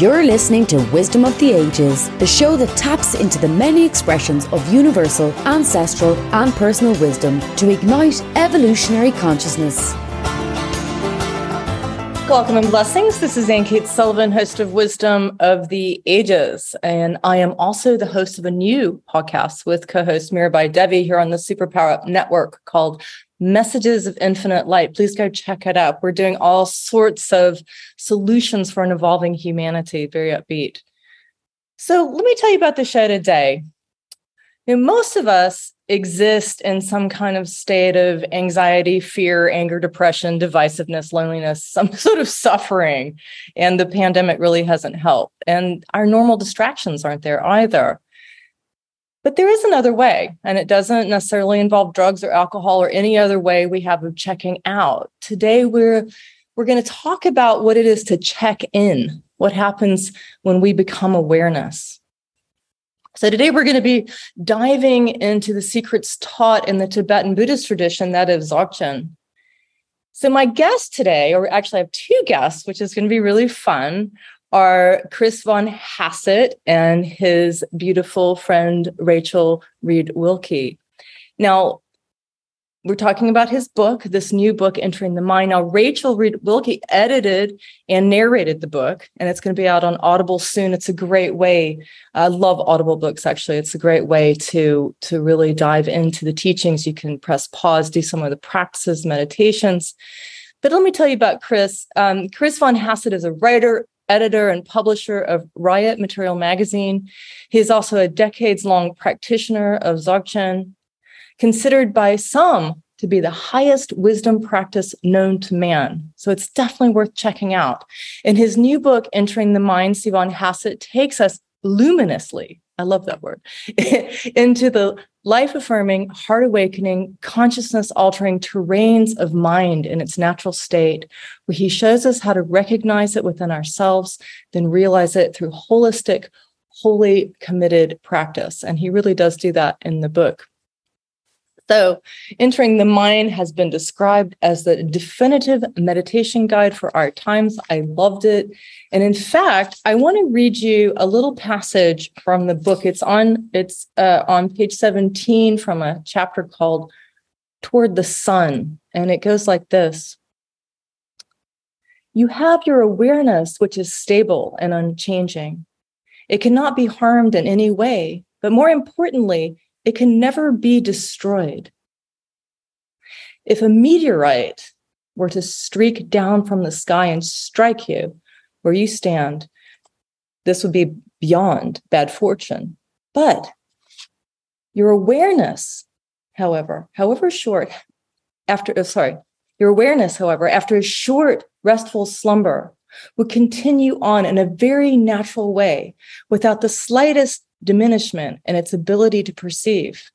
You're listening to Wisdom of the Ages, the show that taps into the many expressions of universal, ancestral, and personal wisdom to ignite evolutionary consciousness. Welcome and blessings. This is Ayn Cates Sullivan, host of Wisdom of the Ages. And I am also the host of a new podcast with co host Mirabai Devi here on the Superpower Up Network called Messages of Infinite Light. Please go check it out. We're doing all sorts of solutions for an evolving humanity, very upbeat. So, let me tell you about the show today. You know, most of us exist in some kind of state of anxiety, fear, anger, depression, divisiveness, loneliness, some sort of suffering. And the pandemic really hasn't helped. And our normal distractions aren't there either. But there is another way, and it doesn't necessarily involve drugs or alcohol or any other way we have of checking out. Today, we're we're going to talk about what it is to check in, what happens when we become awareness. So, today we're going to be diving into the secrets taught in the Tibetan Buddhist tradition, that is Dzogchen. So, my guest today, or actually, I have two guests, which is going to be really fun, are Chris von Hassett and his beautiful friend, Rachel Reed Wilkie. Now, we're talking about his book, this new book, Entering the Mind. Now, Rachel Reed Wilkie edited and narrated the book, and it's going to be out on Audible soon. It's a great way. I love Audible books, actually. It's a great way to, to really dive into the teachings. You can press pause, do some of the practices, meditations. But let me tell you about Chris. Um, Chris von Hassett is a writer, editor, and publisher of Riot Material Magazine. He is also a decades long practitioner of Dzogchen considered by some to be the highest wisdom practice known to man. So it's definitely worth checking out. In his new book, Entering the Mind, Sivan Hassett takes us luminously, I love that word, into the life affirming, heart awakening, consciousness altering terrains of mind in its natural state, where he shows us how to recognize it within ourselves, then realize it through holistic, wholly committed practice. And he really does do that in the book. So, Entering the Mind has been described as the definitive meditation guide for our times. I loved it. And in fact, I want to read you a little passage from the book. It's on it's uh, on page 17 from a chapter called Toward the Sun, and it goes like this. You have your awareness, which is stable and unchanging. It cannot be harmed in any way, but more importantly, it can never be destroyed. If a meteorite were to streak down from the sky and strike you where you stand, this would be beyond bad fortune. But your awareness, however, however short, after, oh, sorry, your awareness, however, after a short, restful slumber, would continue on in a very natural way without the slightest diminishment in its ability to perceive.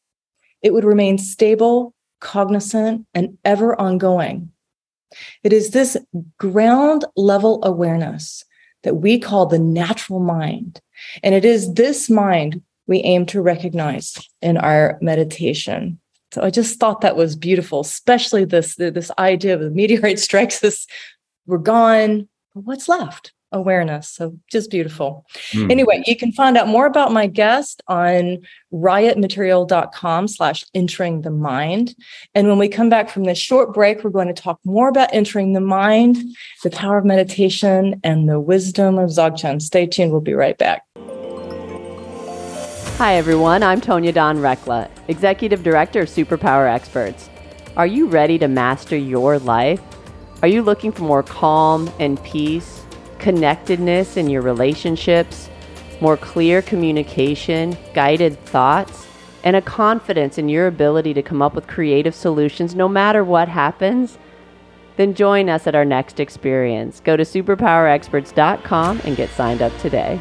It would remain stable, cognizant, and ever ongoing. It is this ground level awareness that we call the natural mind. And it is this mind we aim to recognize in our meditation. So I just thought that was beautiful, especially this, this idea of the meteorite strikes us, we're gone, what's left? Awareness. So just beautiful. Mm. Anyway, you can find out more about my guest on riotmaterial.com slash entering the mind. And when we come back from this short break, we're going to talk more about entering the mind, the power of meditation, and the wisdom of Dzogchen. Stay tuned. We'll be right back. Hi, everyone. I'm Tonya Dawn Recla, Executive Director of Superpower Experts. Are you ready to master your life? Are you looking for more calm and peace? Connectedness in your relationships, more clear communication, guided thoughts, and a confidence in your ability to come up with creative solutions no matter what happens, then join us at our next experience. Go to superpowerexperts.com and get signed up today.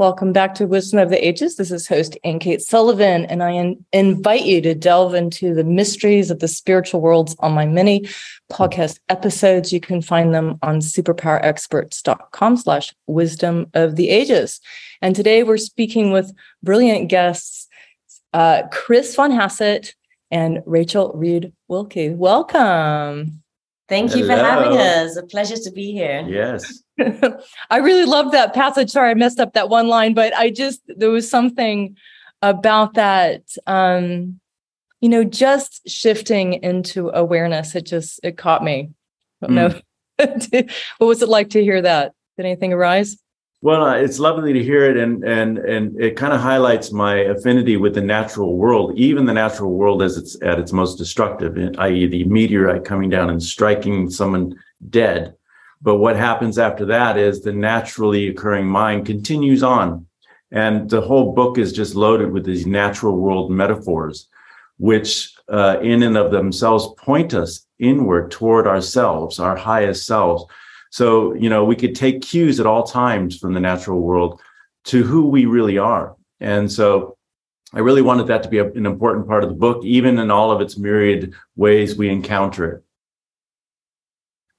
Welcome back to Wisdom of the Ages. This is host Ayn Cates Sullivan, and I in- invite you to delve into the mysteries of the spiritual worlds on my many podcast episodes. You can find them on superpowerexperts.com slash wisdom of the ages. And today we're speaking with brilliant guests, uh, Chris von Hassett and Rachel Reed Wilkie. Welcome. Thank you Hello. for having us. A pleasure to be here. Yes. I really love that passage. Sorry, I messed up that one line, but I just there was something about that um you know just shifting into awareness it just it caught me I don't mm. know what was it like to hear that did anything arise well, uh, it's lovely to hear it, and and and it kind of highlights my affinity with the natural world, even the natural world as it's at its most destructive, i.e., the meteorite coming down and striking someone dead. But what happens after that is the naturally occurring mind continues on, and the whole book is just loaded with these natural world metaphors, which uh, in and of themselves point us inward toward ourselves, our highest selves so, you know, we could take cues at all times from the natural world to who we really are. And so I really wanted that to be a, an important part of the book, even in all of its myriad ways we encounter it.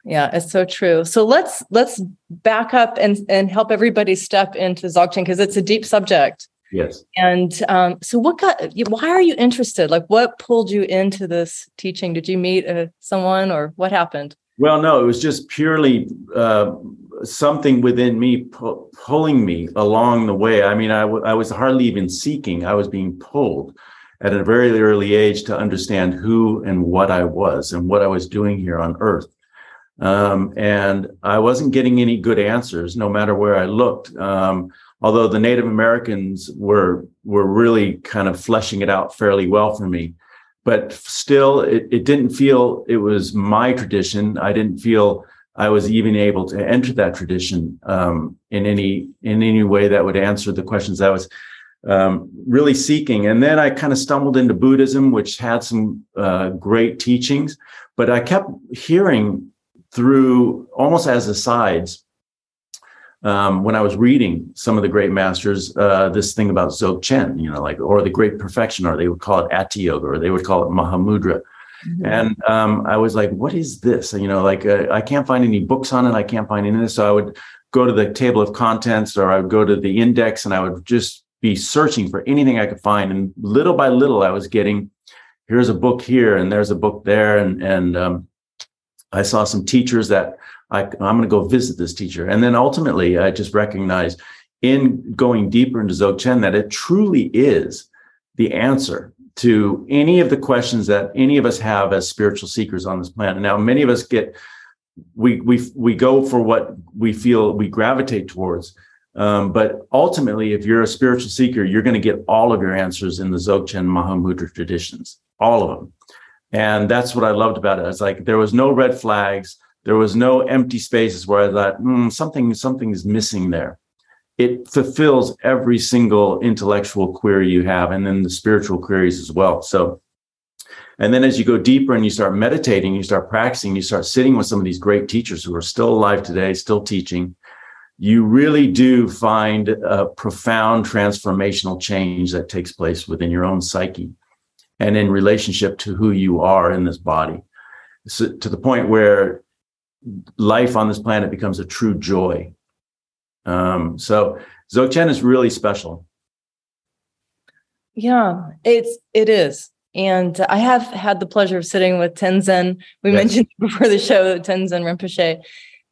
Yeah, it's so true. So let's let's back up and and help everybody step into Dzogchen because it's a deep subject. Yes. And um, so, what got? Why are you interested? Like, what pulled you into this teaching? Did you meet uh, someone, or what happened? Well, no, it was just purely uh, something within me pu- pulling me along the way. I mean, I, w- I was hardly even seeking, I was being pulled at a very early age to understand who and what I was and what I was doing here on earth. Um, and I wasn't getting any good answers, no matter where I looked. Um, although the Native Americans were were really kind of fleshing it out fairly well for me but still it, it didn't feel it was my tradition. I didn't feel i was even able to enter that tradition um, in any in any way that would answer the questions i was um, really seeking. And then i kind of stumbled into buddhism which had some uh, great teachings but i kept hearing through almost as asides um, when I was reading some of the great masters, uh, this thing about Dzogchen, you know, like, or the great perfection, or they would call it Ati Yoga, or they would call it Mahamudra. Mm-hmm. And um, I was like, what is this? And, you know, like, uh, I can't find any books on it. I can't find any of this. So I would go to the table of contents or I would go to the index and I would just be searching for anything I could find. And little by little, I was getting, here's a book here and there's a book there. And, and um, I saw some teachers that I, am going to go visit this teacher. And then ultimately, I just recognized in going deeper into Dzogchen that it truly is the answer to any of the questions that any of us have as spiritual seekers on this planet. Now, many of us get we we we go for what we feel we gravitate towards. Um, but ultimately, if you're a spiritual seeker, you're going to get all of your answers in the Dzogchen Mahamudra traditions, all of them. And that's what I loved about it. It's like there was no red flags. There was no empty spaces where I thought, mm, something, something is missing there. It fulfills every single intellectual query you have, and then the spiritual queries as well. So, and then as you go deeper and you start meditating, you start practicing, you start sitting with some of these great teachers who are still alive today, still teaching, you really do find a profound transformational change that takes place within your own psyche and in relationship to who you are in this body. So, to the point where life on this planet becomes a true joy. Um, so Dzogchen is really special. Yeah, it's it is. And I have had the pleasure of sitting with Tenzin. We yes. mentioned before the show Tenzin Rinpoche.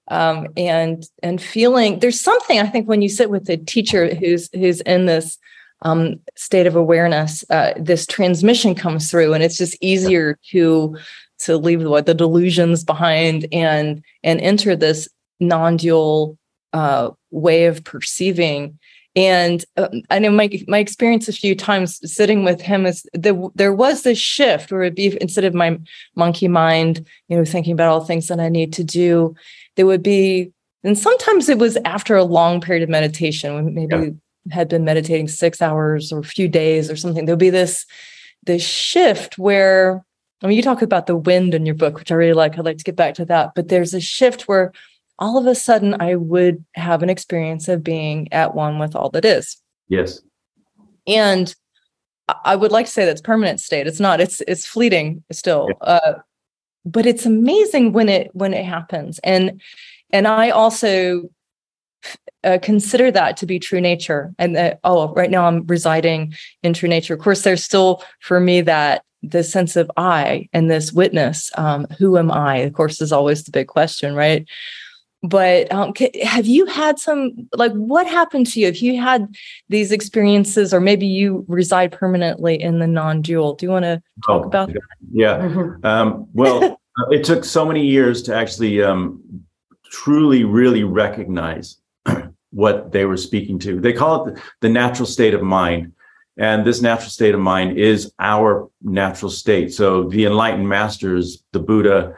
Um, and and feeling there's something I think when you sit with a teacher who's who's in this um, state of awareness, uh, this transmission comes through, and it's just easier to to leave what the delusions behind and and enter this non-dual uh, way of perceiving and uh, I know my my experience a few times sitting with him is the, there was this shift where it'd be instead of my monkey mind, you know, thinking about all things that I need to do, there would be, and sometimes it was after a long period of meditation, when maybe yeah. had been meditating six hours or a few days or something. There'll be this this shift where I mean, you talk about the wind in your book, which I really like. I'd like to get back to that. But there's a shift where all of a sudden I would have an experience of being at one with all that is. Yes. And I would like to say that's permanent state. It's not. It's it's fleeting still. Yeah. Uh, but it's amazing when it when it happens. And and I also uh, consider that to be true nature. And that, oh, right now I'm residing in true nature. Of course, there's still for me that the sense of I and this witness. Um, who am I? Of course, is always the big question, right? But um, have you had some like what happened to you? Have you had these experiences, or maybe you reside permanently in the non-dual? Do you want to talk oh, about that? Yeah. Mm-hmm. Um, well, it took so many years to actually um, truly, really recognize what they were speaking to. They call it the natural state of mind. And this natural state of mind is our natural state. So the enlightened masters, the Buddha,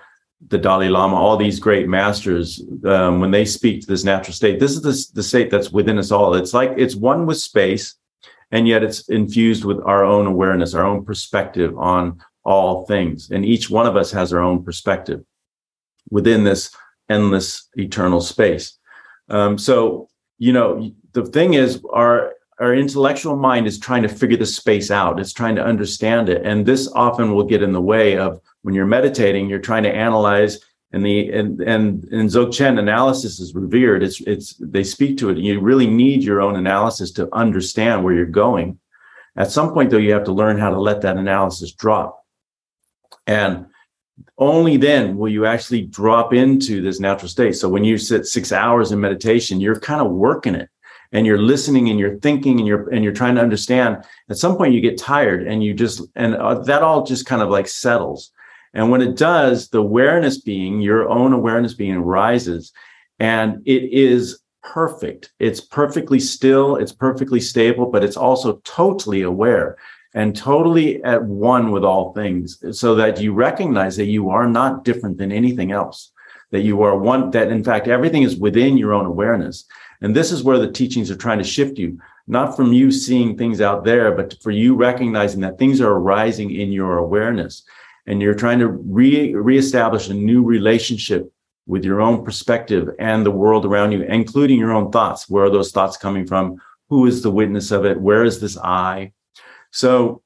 the Dalai Lama, all these great masters, um, when they speak to this natural state, this is the, the state that's within us all. It's like it's one with space, and yet it's infused with our own awareness, our own perspective on all things. And each one of us has our own perspective within this endless eternal space. Um, so, you know, the thing is, our our intellectual mind is trying to figure the space out. It's trying to understand it. And this often will get in the way of when you're meditating, you're trying to analyze and the and and in Dzogchen analysis is revered. It's it's they speak to it. You really need your own analysis to understand where you're going. At some point, though, you have to learn how to let that analysis drop. And only then will you actually drop into this natural state. So when you sit six hours in meditation, you're kind of working it and you're listening and you're thinking and you're and you're trying to understand at some point you get tired and you just and uh, that all just kind of like settles. And when it does the awareness being your own awareness being rises and it is perfect. It's perfectly still it's perfectly stable but it's also totally aware and totally at one with all things so that you recognize that you are not different than anything else that you are one that in fact everything is within your own awareness and this is where the teachings are trying to shift you, not from you seeing things out there, but for you recognizing that things are arising in your awareness. And you're trying to re- reestablish a new relationship with your own perspective and the world around you, including your own thoughts. Where are those thoughts coming from? Who is the witness of it? Where is this I? So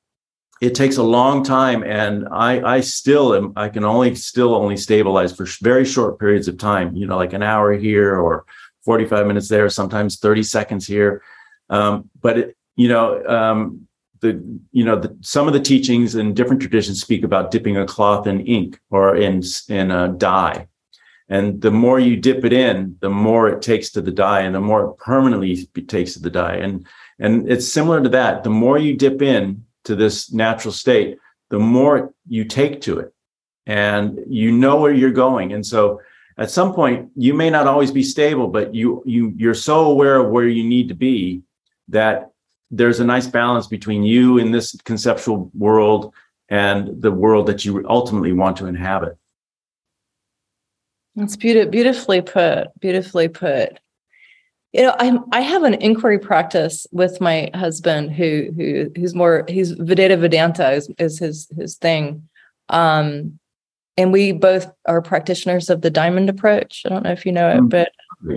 it takes a long time and i i still am i can only still only stabilize for very short periods of time you know like an hour here or 45 minutes there, sometimes 30 seconds here. Um, but it, you know, um, the you know the, some of the teachings in different traditions speak about dipping a cloth in ink or in in a dye, and the more you dip it in, the more it takes to the dye, and the more it permanently takes to the dye. And and it's similar to that. The more you dip in to this natural state, the more you take to it, and you know where you're going. And so at some point you may not always be stable but you you you're so aware of where you need to be that there's a nice balance between you in this conceptual world and the world that you ultimately want to inhabit. That's beautiful beautifully put beautifully put you know i i have an inquiry practice with my husband who who who's more he's Vedanta Vedanta is, is his his thing um and we both are practitioners of the diamond approach. I don't know if you know it, mm. but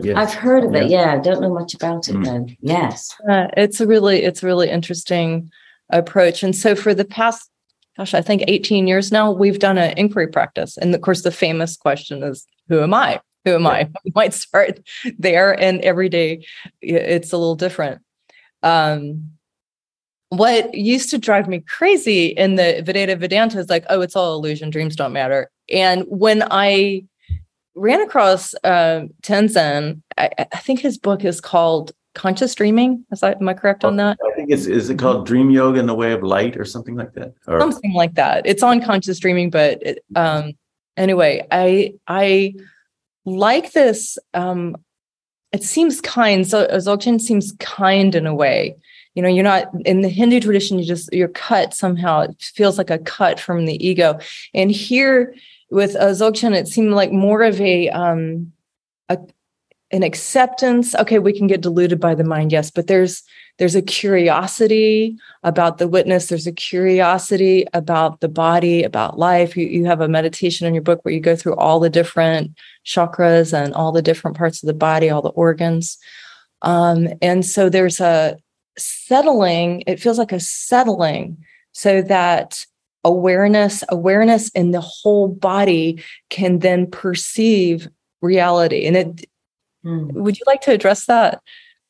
yes. I've heard of it. Yeah, I don't know much about it mm. though. Yes, uh, it's a really it's a really interesting approach. And so for the past, gosh, I think eighteen years now, we've done an inquiry practice, and of course, the famous question is, "Who am I? Who am I?" We might start there, and every day it's a little different. Um, what used to drive me crazy in the Vedanta Vedanta is like, oh, it's all illusion, dreams don't matter. And when I ran across uh, Tenzin, I, I, think his book is called Conscious Dreaming. Is that am I correct on that? I think it's is it called Dream Yoga in the Way of Light or something like that? Or... Something like that. It's on conscious dreaming, but it, um, anyway, I I like this. Um, it seems kind. So Dzogchen seems kind in a way you know you're not in the hindu tradition you just you're cut somehow it feels like a cut from the ego and here with uh, dzogchen it seemed like more of a um a an acceptance okay we can get deluded by the mind yes but there's there's a curiosity about the witness there's a curiosity about the body about life you, you have a meditation in your book where you go through all the different chakras and all the different parts of the body all the organs um, and so there's a settling, it feels like a settling so that awareness, awareness in the whole body can then perceive reality. And it mm. would you like to address that?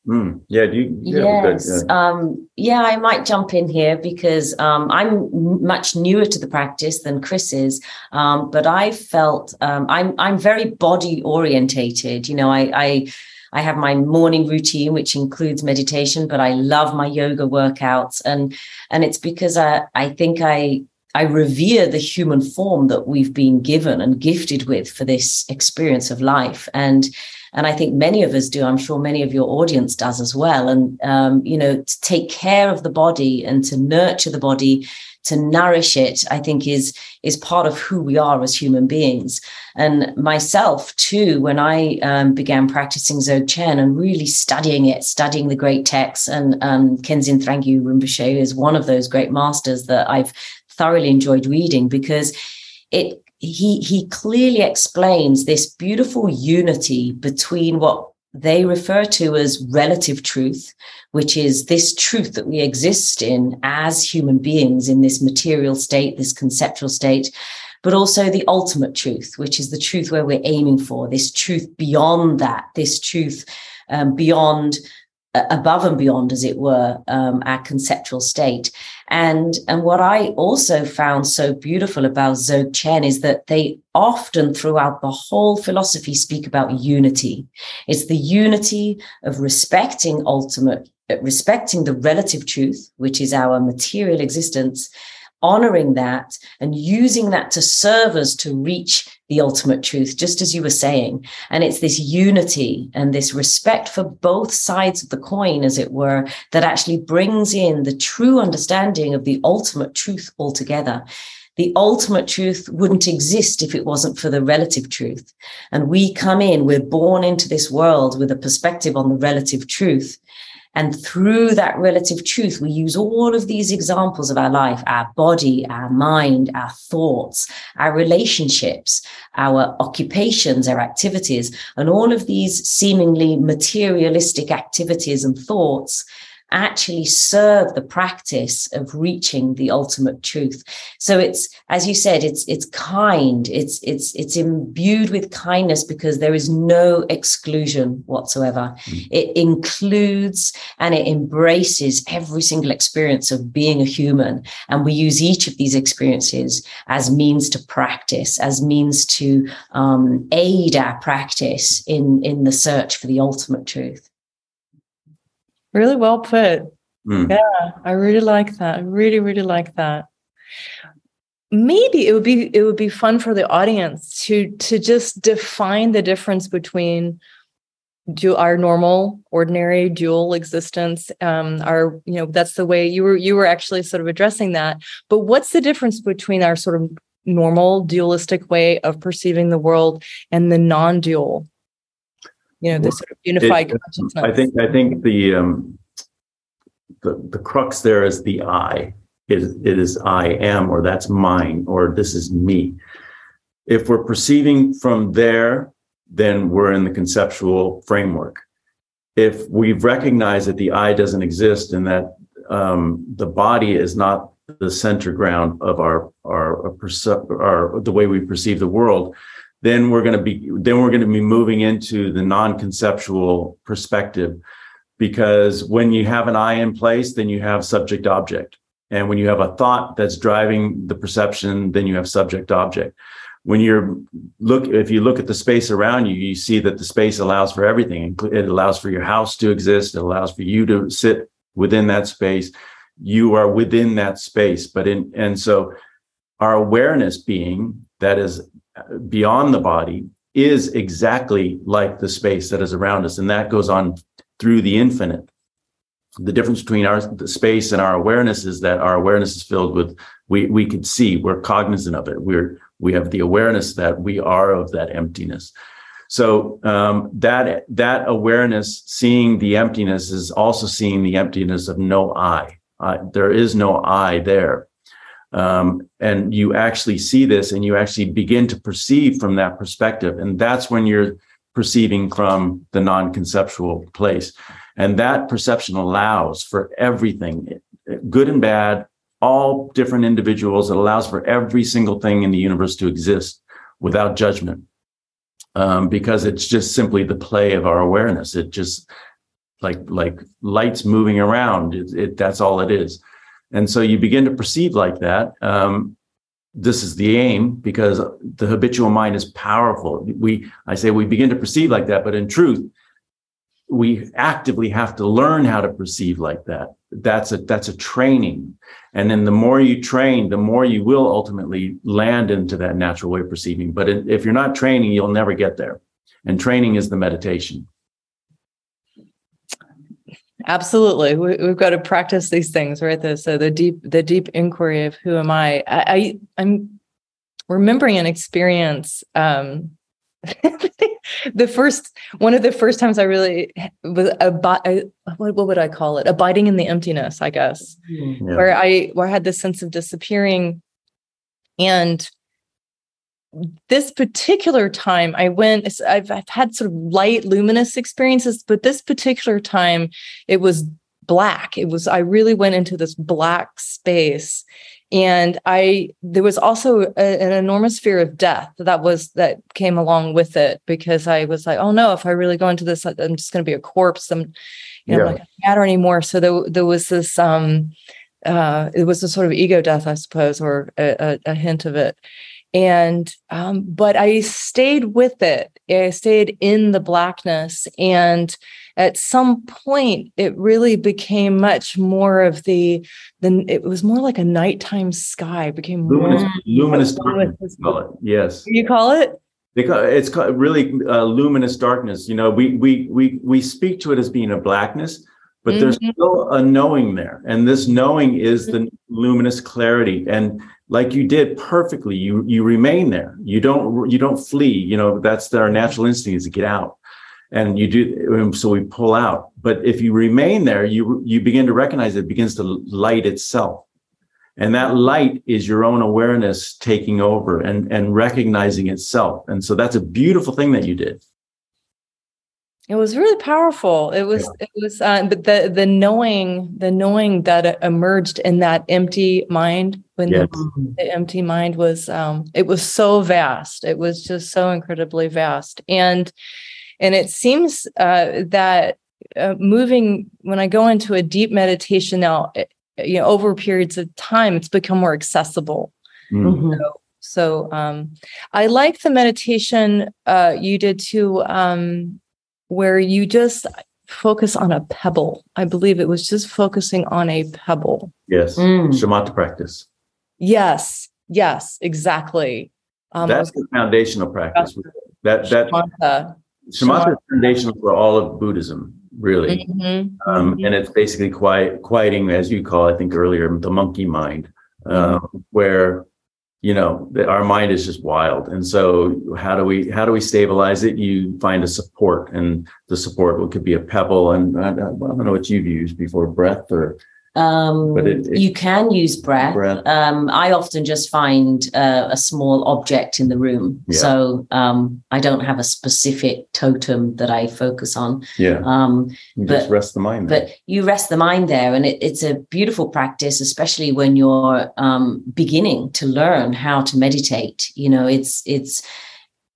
Mm, yeah, you, you yes. Good, yeah. Um, yeah, I might jump in here because um, I'm much newer to the practice than Chris is, um, but I felt um, I'm I'm very body orientated. You know, I, I I have my morning routine, which includes meditation, but I love my yoga workouts, and and it's because I I think I I revere the human form that we've been given and gifted with for this experience of life, and and I think many of us do. I'm sure many of your audience does as well. And um, you know, to take care of the body and to nurture the body, to nourish it, I think is is part of who we are as human beings. And myself too, when I um, began practicing Dzogchen and really studying it, studying the great texts, and um, Khenchen Thrangu Rinpoche is one of those great masters that I've thoroughly enjoyed reading because it he he clearly explains this beautiful unity between what they refer to as relative truth, which is this truth that we exist in as human beings in this material state, this conceptual state, but also the ultimate truth, which is the truth where we're aiming for, this truth beyond that, this truth um, beyond above and beyond, as it were, um, our conceptual state. And, and what I also found so beautiful about Dzogchen is that they often throughout the whole philosophy speak about unity. It's the unity of respecting ultimate, respecting the relative truth, which is our material existence, honoring that and using that to serve us to reach the ultimate truth, just as you were saying. And it's this unity and this respect for both sides of the coin, as it were, that actually brings in the true understanding of the ultimate truth altogether. The ultimate truth wouldn't exist if it wasn't for the relative truth. And we come in, we're born into this world with a perspective on the relative truth. And through that relative truth, we use all of these examples of our life, our body, our mind, our thoughts, our relationships, our occupations, our activities, and all of these seemingly materialistic activities and thoughts actually serve the practice of reaching the ultimate truth. So it's as you said it's it's kind. It's it's it's imbued with kindness because there is no exclusion whatsoever. Mm. it includes and it embraces every single experience of being a human. And we use each of these experiences as means to practice as means to um, aid our practice in in the search for the ultimate truth Really well put. Mm. Yeah, I really like that. I really, really like that. Maybe it would be it would be fun for the audience to to just define the difference between do our normal ordinary dual existence um our you know that's the way you were you were actually sort of addressing that but what's the difference between our sort of normal dualistic way of perceiving the world and the non-dual you know, this sort of unified it, consciousness. I think I think the um, the the crux there is the I. It, it is I am, or that's mine, or this is me. If we're perceiving from there, then we're in the conceptual framework. If we've recognized that the I doesn't exist and that um, the body is not the center ground of our our, our, our the way we perceive the world, then we're going to be then we're going to be moving into the non-conceptual perspective. Because when you have an eye in place then you have subject object. And when you have a thought that's driving the perception then you have subject object. When you're look if you look at the space around you you see that the space allows for everything. It allows for your house to exist. It allows for you to sit within that space. You are within that space. But in and so our awareness being that is beyond the body is exactly like the space that is around us. And that goes on through the infinite. The difference between our space and our awareness is that our awareness is filled with we we could see, we're cognizant of it. We're we have the awareness that we are of that emptiness. So um, that that awareness, seeing the emptiness, is also seeing the emptiness of no I. Uh, there is no I there. Um, and you actually see this and you actually begin to perceive from that perspective. And that's when you're perceiving from the non conceptual place. And that perception allows for everything, good and bad, all different individuals. It allows for every single thing in the universe to exist without judgment. Um, because it's just simply the play of our awareness. It just like like lights moving around. It, it, that's all it is. And so you begin to perceive like that. Um, this is the aim because the habitual mind is powerful. We, I say, we begin to perceive like that, but in truth, we actively have to learn how to perceive like that. That's a that's a training, and then the more you train, the more you will ultimately land into that natural way of perceiving. But if you're not training, you'll never get there. And training is the meditation. Absolutely, we, have got to practice these things, right? The, so the deep, the deep inquiry of who am I? I, I I'm remembering an experience. Um, the first one of the first times I really was about what, what would I call it? Abiding in the emptiness, I guess, yeah. where I where I had this sense of disappearing, and this particular time i went I've, I've had sort of light luminous experiences but this particular time it was black. It was i really went into this black space and i there was also a, an enormous fear of death that was that came along with it because i was like oh no if i really go into this i'm just going to be a corpse. I'm you know yeah. not matter anymore. So there, there was this um uh it was a sort of ego death i suppose or a, a, a hint of it and um, but i stayed with it. I stayed in the blackness. And at some point it really became much more of the then it was more like a nighttime sky. It became luminous more luminous darkness, call it. yes. You call it? It's called really uh, luminous darkness. You know we we we we speak to it as being a blackness but mm-hmm. there's still a knowing there. And this knowing is the luminous clarity. And like you did perfectly. You you remain there. You don't you don't flee. You know that's our natural instinct is to get out. And you do so we pull out. But if you remain there you you begin to recognize it begins to light itself. And that light is your own awareness taking over and and recognizing itself. And so that's a beautiful thing that you did it was really powerful. It was, yeah. it was, uh, but the the knowing, the knowing that emerged in that empty mind when yes. the, the, empty mind was, um, it was so vast. It was just so incredibly vast, and and it seems uh, that uh, moving when I go into a deep meditation now, it, you know, over periods of time, it's become more accessible. Mm-hmm. So, so um, I like the meditation uh, you did too. Um, where you just focus on a pebble. I believe it was just focusing on a pebble. Yes. Mm. Shamatha practice. Yes. Yes, exactly. Um, That's the foundational practice. That that Shamatha. Shamatha is foundational for all of Buddhism, really. Mm-hmm. Um, mm-hmm. And it's basically quiet, quieting, as you call, I think earlier, the monkey mind, uh, mm-hmm. where you know our mind is just wild. And so how do we how do we stabilize it? You find a support and the support could be a pebble. And I don't know what you've used before breath or um, but it, it, you can use breath. breath. Um, I often just find uh, a small object in the room. Yeah. So um, I don't have a specific totem that I focus on. Yeah. Um, you but, just rest the mind. There. But you rest the mind there. And it, it's a beautiful practice, especially when you're um, beginning to learn how to meditate. You know, it's, it's,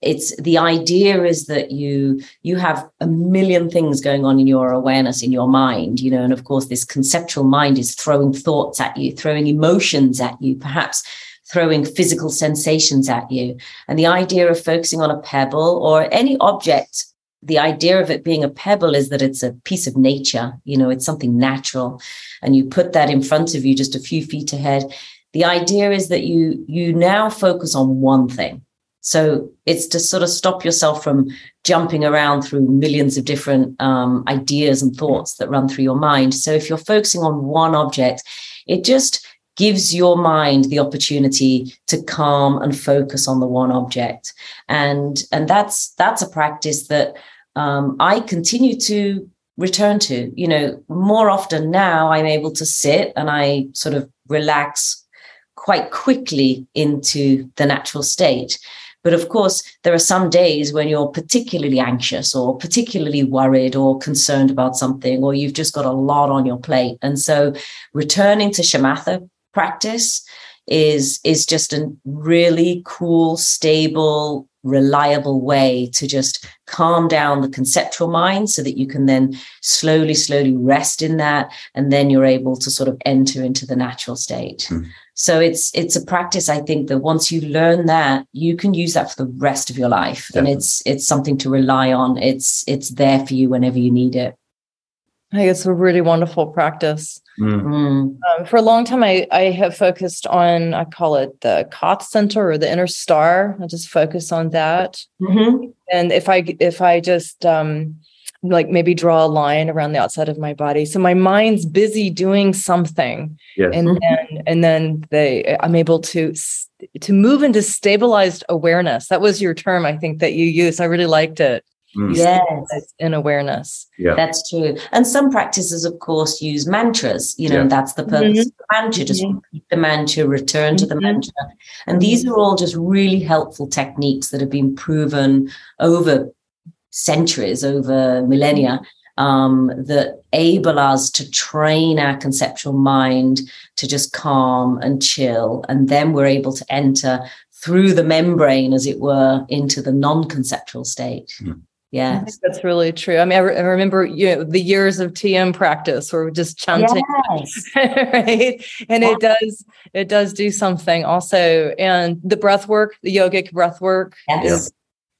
it's the idea is that you you have a million things going on in your awareness in your mind you know and of course this conceptual mind is throwing thoughts at you throwing emotions at you perhaps throwing physical sensations at you. And the idea of focusing on a pebble or any object the idea of it being a pebble is that it's a piece of nature you know it's something natural and you put that in front of you just a few feet ahead. The idea is that you you now focus on one thing so it's to sort of stop yourself from jumping around through millions of different um, ideas and thoughts that run through your mind. So if you're focusing on one object, it just gives your mind the opportunity to calm and focus on the one object. And, and that's that's a practice that um, I continue to return to. You know, more often now I'm able to sit and I sort of relax quite quickly into the natural state. But of course, there are some days when you're particularly anxious or particularly worried or concerned about something, or you've just got a lot on your plate. And so returning to shamatha practice is is just a really cool, stable reliable way to just calm down the conceptual mind so that you can then slowly, slowly rest in that. And then you're able to sort of enter into the natural state. Mm. So it's it's a practice. I think that once you learn that, you can use that for the rest of your life, Definitely. and it's it's something to rely on. It's it's there for you whenever you need it. I think it's a really wonderful practice. Mm. mm. Um, for a long time, I, I have focused on, I call it the Koth center or the inner star. I just focus on that. Mm-hmm. And if I, if I just, um, like maybe draw a line around the outside of my body. So my mind's busy doing something. Yes. And Mm-hmm. then and then they I'm able to to move into stabilized awareness. That was your term, I think, that you used. I really liked it. Mm. Yes. In awareness. Yeah. That's true. And some practices, of course, use mantras, you know, Yeah. that's the purpose Mhm. of the mantra. Just Mhm. repeat the mantra, return to the Mhm. mantra. And these are all just really helpful techniques that have been proven over centuries, over millennia, um, that able us to train our conceptual mind to just calm and chill. And then we're able to enter through the membrane, as it were, into the non-conceptual state. Mm. I think that's really true. I mean, I, re- I remember you know the years of TM practice where we're just chanting, Yes. right? And it does it does do something also. And the breath work, the yogic breath work. Yes.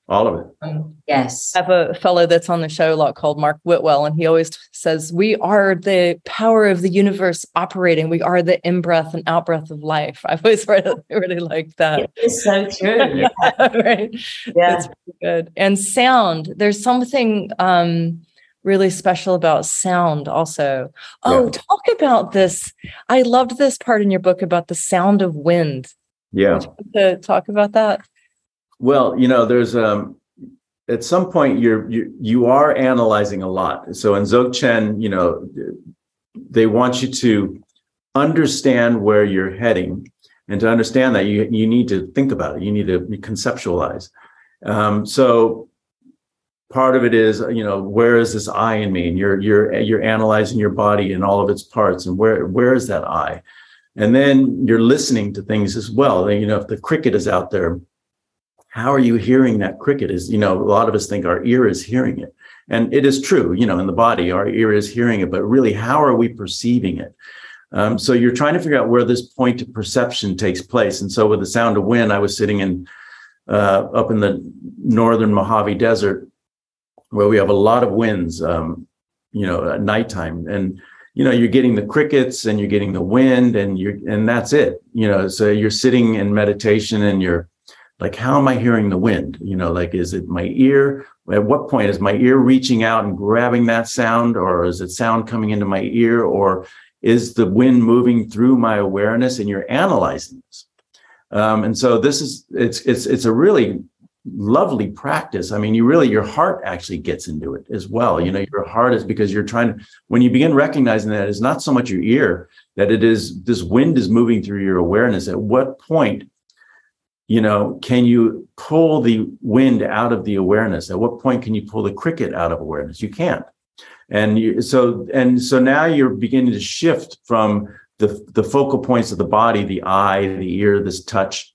All of it. Um, Yes. I have a fellow that's on the show a lot called Mark Whitwell, and he always says, We are the power of the universe operating. We are the in breath and out breath of life. I've always really, really liked that. It's so true. right. Yeah. That's pretty good. And sound, there's something um, really special about sound also. Oh, Yeah. talk about this. I loved this part in your book about the sound of wind. Yeah. Would you like to talk about that? Well, you know, there's um at some point you're you you are analyzing a lot. So in Dzogchen, you know, they want you to understand where you're heading, and to understand that you you need to think about it. You need to conceptualize. Um, so part of it is, you know, where is this I in me? And you're you're you're analyzing your body and all of its parts, and where where is that I? And then you're listening to things as well. You know, if the cricket is out there, how are you hearing that cricket is you know a lot of us think our ear is hearing it. And it is true you know in the body our ear is hearing it but really how are we perceiving it? Um, so you're trying to figure out where this point of perception takes place. And so with the sound of wind i was sitting in uh, up in the northern mojave desert where we have a lot of winds um, you know at nighttime. And you know you're getting the crickets and you're getting the wind and you're and that's it. You know so you're sitting in meditation and you're like how am i hearing the wind? You know like is it my ear? At what point is my ear reaching out and grabbing that sound or is it sound coming into my ear or is the wind moving through my awareness and you're analyzing this? Um, and so this is it's it's it's a really lovely practice. I mean you really your heart actually gets into it as well. You know your heart is because you're trying to when you begin recognizing that it's not so much your ear that it is this wind is moving through your awareness. At what point you know can you pull the wind out of the awareness? At what point can you pull the cricket out of awareness? You can't. And you, so and so now you're beginning to shift from the the focal points of the body the eye the ear this touch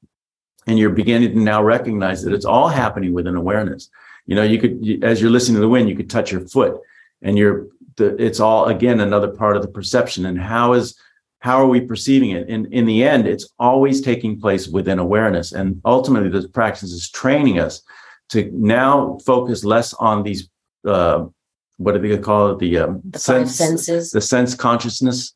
and you're beginning to now recognize that it's all happening within awareness. You know you could as you're listening to the wind you could touch your foot and you're the, it's all again another part of the perception. And how is how are we perceiving it and in the end it's always taking place within awareness and ultimately this practice is training us to now focus less on these uh, what do they call it the, um, The five senses. the sense consciousness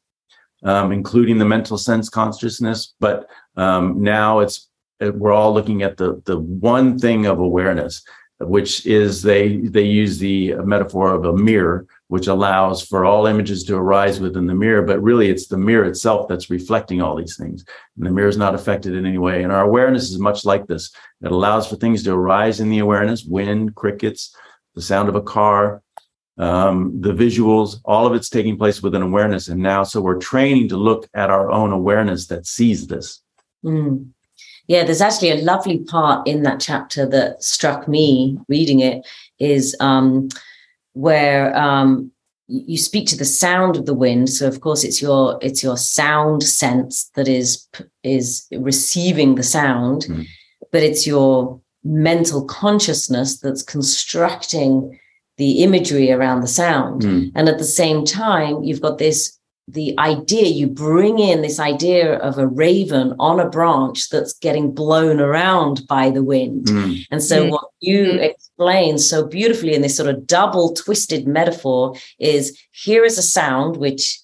um, including the mental sense consciousness but um, now it's we're all looking at the the one thing of awareness which is they they use the metaphor of a mirror which allows for all images to arise within the mirror but really it's the mirror itself that's reflecting all these things. And the mirror is not affected in any way. And our awareness is much like this. It allows for things to arise in the awareness wind crickets the sound of a car um, the visuals all of it's taking place within awareness. And now so we're training to look at our own awareness that sees this. Mm. Yeah, there's actually a lovely part in that chapter that struck me reading it is um, where um, you speak to the sound of the wind. So of course it's your it's your sound sense that is is receiving the sound, Mhm. but it's your mental consciousness that's constructing the imagery around the sound. Mm. And at the same time, you've got this the idea you bring in this idea of a raven on a branch that's getting blown around by the wind mm. and so mm. what you mm. explain so beautifully in this sort of double twisted metaphor is here is a sound which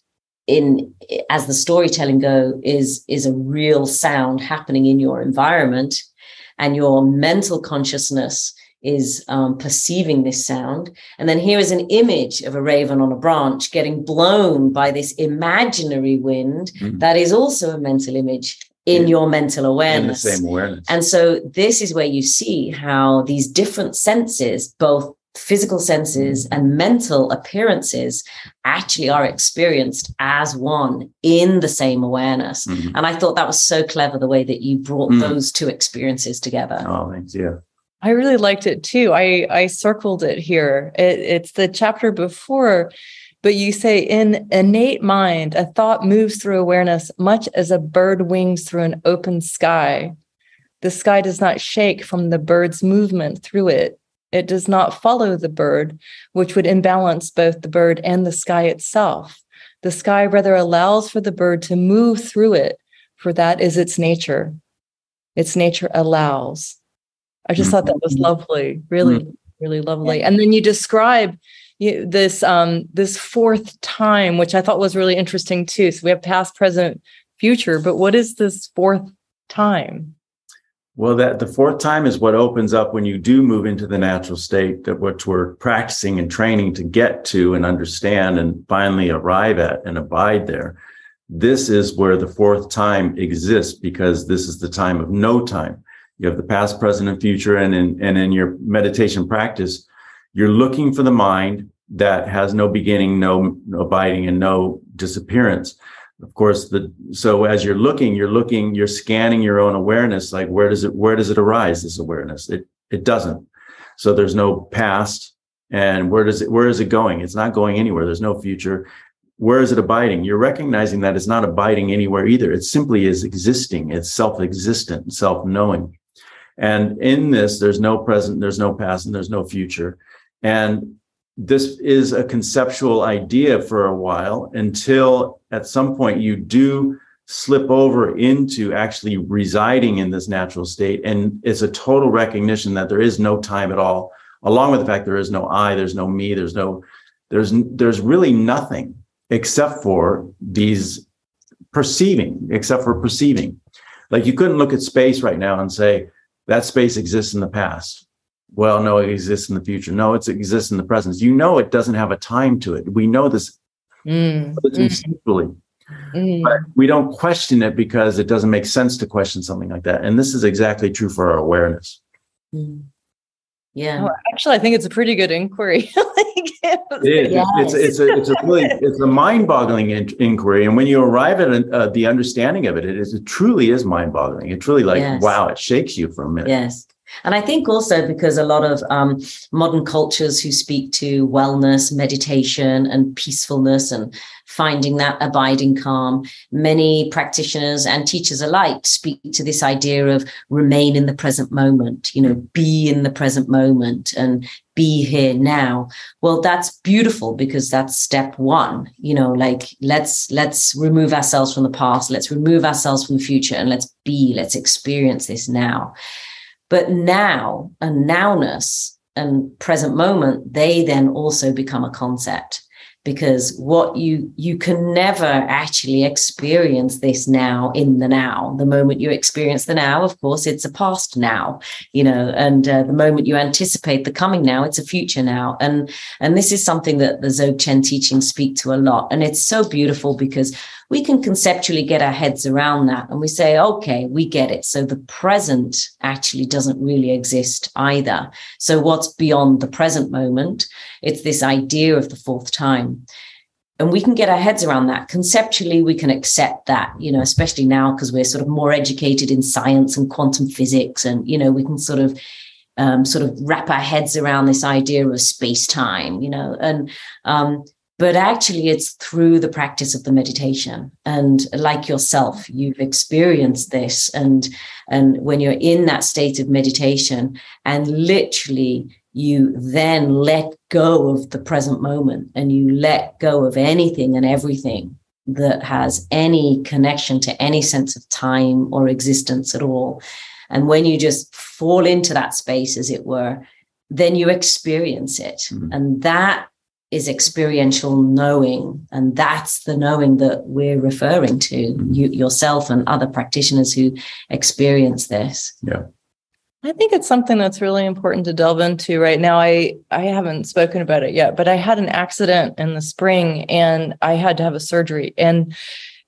in as the storytelling go is is a real sound happening in your environment and your mental consciousness is um, perceiving this sound. And then here is an image of a raven on a branch getting blown by this imaginary wind mm. that is also a mental image in yeah. your mental awareness. In the same awareness. And so this is where you see how these different senses, both physical senses mm. and mental appearances actually are experienced as one in the same awareness. Mm-hmm. And I thought that was so clever the way that you brought mm. those two experiences together. Oh, thanks. Yeah. I really liked it too. I I circled it here. It, it's the chapter before, but you say in innate mind, a thought moves through awareness much as a bird wings through an open sky. The sky does not shake from the bird's movement through it. It does not follow the bird, which would imbalance both the bird and the sky itself. The sky rather allows for the bird to move through it, for that is its nature. Its nature allows. I just thought that was mm-hmm. lovely, really, mm-hmm. really lovely. And then you describe you, this um, this fourth time, which I thought was really interesting too. So we have past, present, future, but what is this fourth time? Well, that the fourth time is what opens up when you do move into the natural state that which we're practicing and training to get to and understand and finally arrive at and abide there. This is where the fourth time exists because this is the time of no time you have the past, present, and future. And in, and in your meditation practice, you're looking for the mind that has no beginning, no, abiding, and no disappearance. Of course, the so as you're looking, you're looking, you're scanning your own awareness. Like where does it where does it arise? This awareness, it it doesn't. So there's no past, and where does it where is it going? It's not going anywhere. There's no future. Where is it abiding? You're recognizing that it's not abiding anywhere either. It simply is existing. It's self-existent, self-knowing. And in this, there's no present, there's no past, and there's no future. And this is a conceptual idea for a while until at some point you do slip over into actually residing in this natural state. And it's a total recognition that there is no time at all, along with the fact there is no I, there's no me, there's no, there's, there's really nothing except for these perceiving, except for perceiving. Like you couldn't look at space right now and say, that space exists in the past. Well, no, it exists in the future. No, it exists in the present. You know, it doesn't have a time to it. We know this mm. instinctually, mm. but we don't question it because it doesn't make sense to question something like that. And this is exactly true for our awareness. Mm. Yeah. Oh, actually, I think it's a pretty good inquiry. it is. Yes. It's, it's, a, it's a really, it's a mind-boggling in- inquiry. And when you arrive at uh, the understanding of it, it is, it truly is mind-boggling. It truly like, yes. wow, it shakes you for a minute. Yes. And I think also because a lot of um, modern cultures who speak to wellness, meditation, and peacefulness and finding that abiding calm, many practitioners and teachers alike speak to this idea of remain in the present moment, you know, be in the present moment and be here now. Well, that's beautiful because that's step one, you know, like let's let's remove ourselves from the past, let's remove ourselves from the future, and let's be, let's experience this now. But now and nowness and present moment, they then also become a concept because what you you can never actually experience this now in the now. The moment you experience the now of course it's a past now you know and uh, the moment you anticipate the coming now it's a future now. And and this is something that the dzogchen teachings speak to a lot. And it's so beautiful because we can conceptually get our heads around that and we say, okay, we get it. So the present actually doesn't really exist either. So what's beyond the present moment? It's this idea of the fourth time. And we can get our heads around that. Conceptually, we can accept that, you know, especially now because we're sort of more educated in science and quantum physics. And, you know, we can sort of um, sort of wrap our heads around this idea of space time, you know, and um, but actually it's through the practice of the meditation. And like yourself you've experienced this. And and when you're in that state of meditation and literally you then let go of the present moment and you let go of anything and everything that has any connection to any sense of time or existence at all. And when you just fall into that space as it were then you experience it. Mm-hmm. and that is experiential knowing and that's the knowing that we're referring to mm-hmm. you yourself and other practitioners who experience this yeah I think it's something that's really important to delve into right now. I I haven't spoken about it yet, but I had an accident in the spring and I had to have a surgery and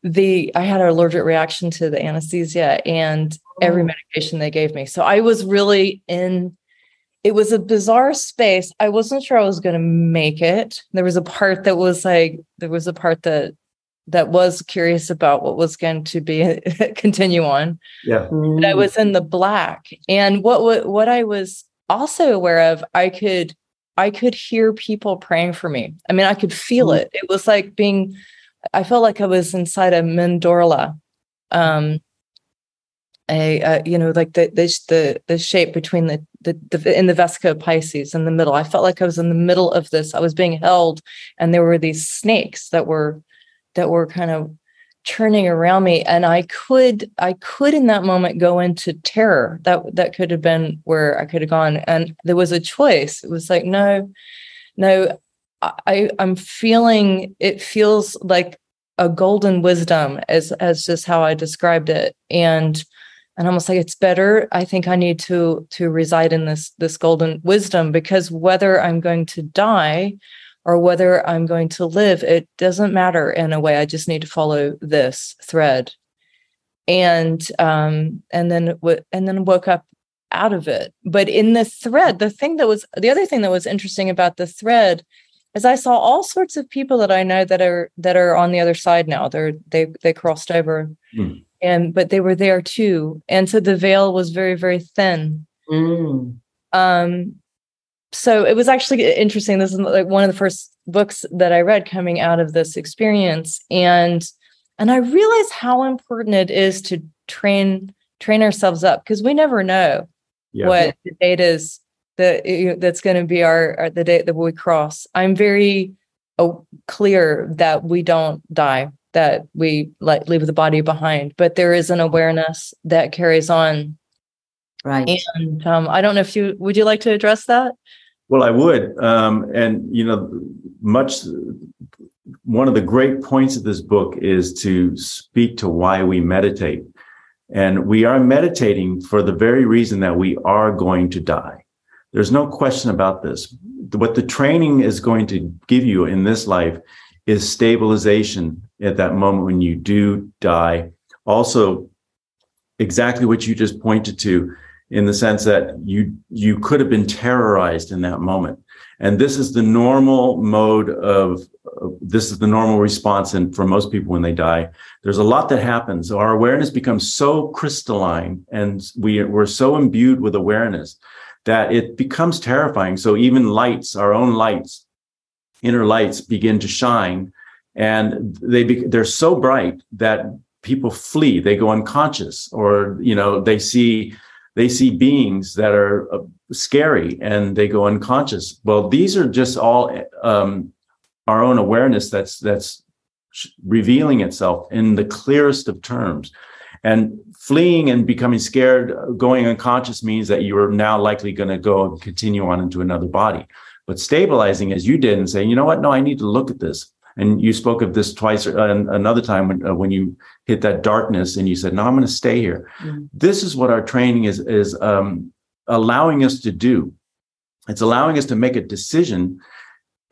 the I had an allergic reaction to the anesthesia and every oh. medication they gave me. So I was really in it was a bizarre space. I wasn't sure I was going to make it. There was a part that was like, there was a part that that was curious about what was going to be continue on. Yeah, but I was in the black, and what what I was also aware of, I could I could hear people praying for me. I mean, I could feel mm-hmm. it. It was like being. I felt like I was inside a mandorla. Um, a you know like the, the the shape between the, the the in the Vesica Piscis in the middle. I felt like I was in the middle of this. I was being held, and there were these snakes that were that were kind of churning around me, and I could I could in that moment go into terror. That that could have been where I could have gone, and there was a choice. It was like no, no. I I'm feeling it feels like a golden wisdom as as just how I described it, and and almost like it's better i think i need to to reside in this this golden wisdom because whether i'm going to die or whether i'm going to live it doesn't matter in a way. I just need to follow this thread. And um and then and then woke up out of it. But in the thread the thing that was the other thing that was interesting about the thread is i saw all sorts of people that i know that are that are on the other side now. They're they they crossed over. Mm and but they were there too. And so the veil was very very thin. Mm. um so it was actually interesting. This is like one of the first books that i read coming out of this experience. And and i realized how important it is to train train ourselves up because we never know yeah. what the date is that that's going to be our, our, the date that we cross. I'm very uh, clear that we don't die that we like leave the body behind. But there is an awareness that carries on. Right. And um, i don't know if you would you like to address that? Well i would um, and you know much one of the great points of this book is to speak to why we meditate. And we are meditating for the very reason that we are going to die. There's no question about this. What the training is going to give you in this life is stabilization at that moment when you do die. Also, exactly what you just pointed to in the sense that you you could have been terrorized in that moment. And this is the normal mode of uh, this is the normal response and for most people when they die. There's a lot that happens. Our awareness becomes so crystalline and we we're so imbued with awareness that it becomes terrifying. So even lights our own lights inner lights begin to shine and they be, they're so bright that people flee. They go unconscious or you know they see they see beings that are uh, scary and they go unconscious. Well these are just all um, our own awareness that's that's revealing itself in the clearest of terms. And fleeing and becoming scared going unconscious means that you are now likely going to go and continue on into another body but stabilizing as you did and saying, you know what? No, I need to look at this. And you spoke of this twice, uh, another time when, uh, when you hit that darkness and you said, no, I'm going to stay here. Mm-hmm. This is what our training is, is um, allowing us to do. It's allowing us to make a decision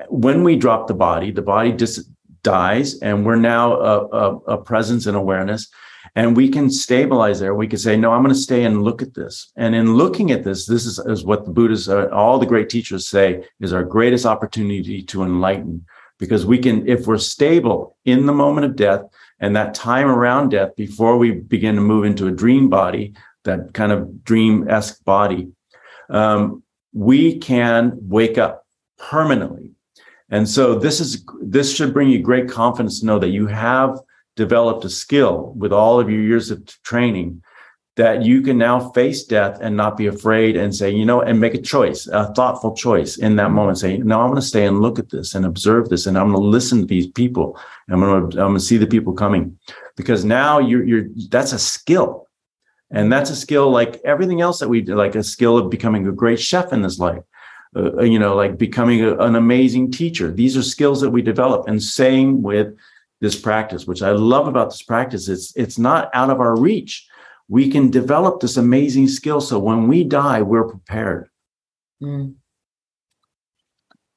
when we drop the body, the body just dies and we're now a, a, a presence and awareness and we can stabilize there. We can say, no, I'm going to stay and look at this. And in looking at this, this is, is what the Buddhists, uh, all the great teachers say is our greatest opportunity to enlighten. Because we can, if we're stable in the moment of death and that time around death before we begin to move into a dream body, that kind of dream esque body, um, we can wake up permanently And so this is this should bring you great confidence to know that you have developed a skill with all of your years of training that you can now face death and not be afraid and say, you know, and make a choice, a thoughtful choice in that moment. Say, no, I'm going to stay and look at this and observe this, and I'm going to listen to these people. I'm going to, I'm going to see the people coming, because now you're, you're, that's a skill, and that's a skill like everything else that we do, like a skill of becoming a great chef in this life. Uh, you know, like becoming a, an amazing teacher. These are skills that we develop, and same with this practice, which I love about this practice. It's it's not out of our reach we can develop this amazing skill. So when we die, we're prepared. Mm.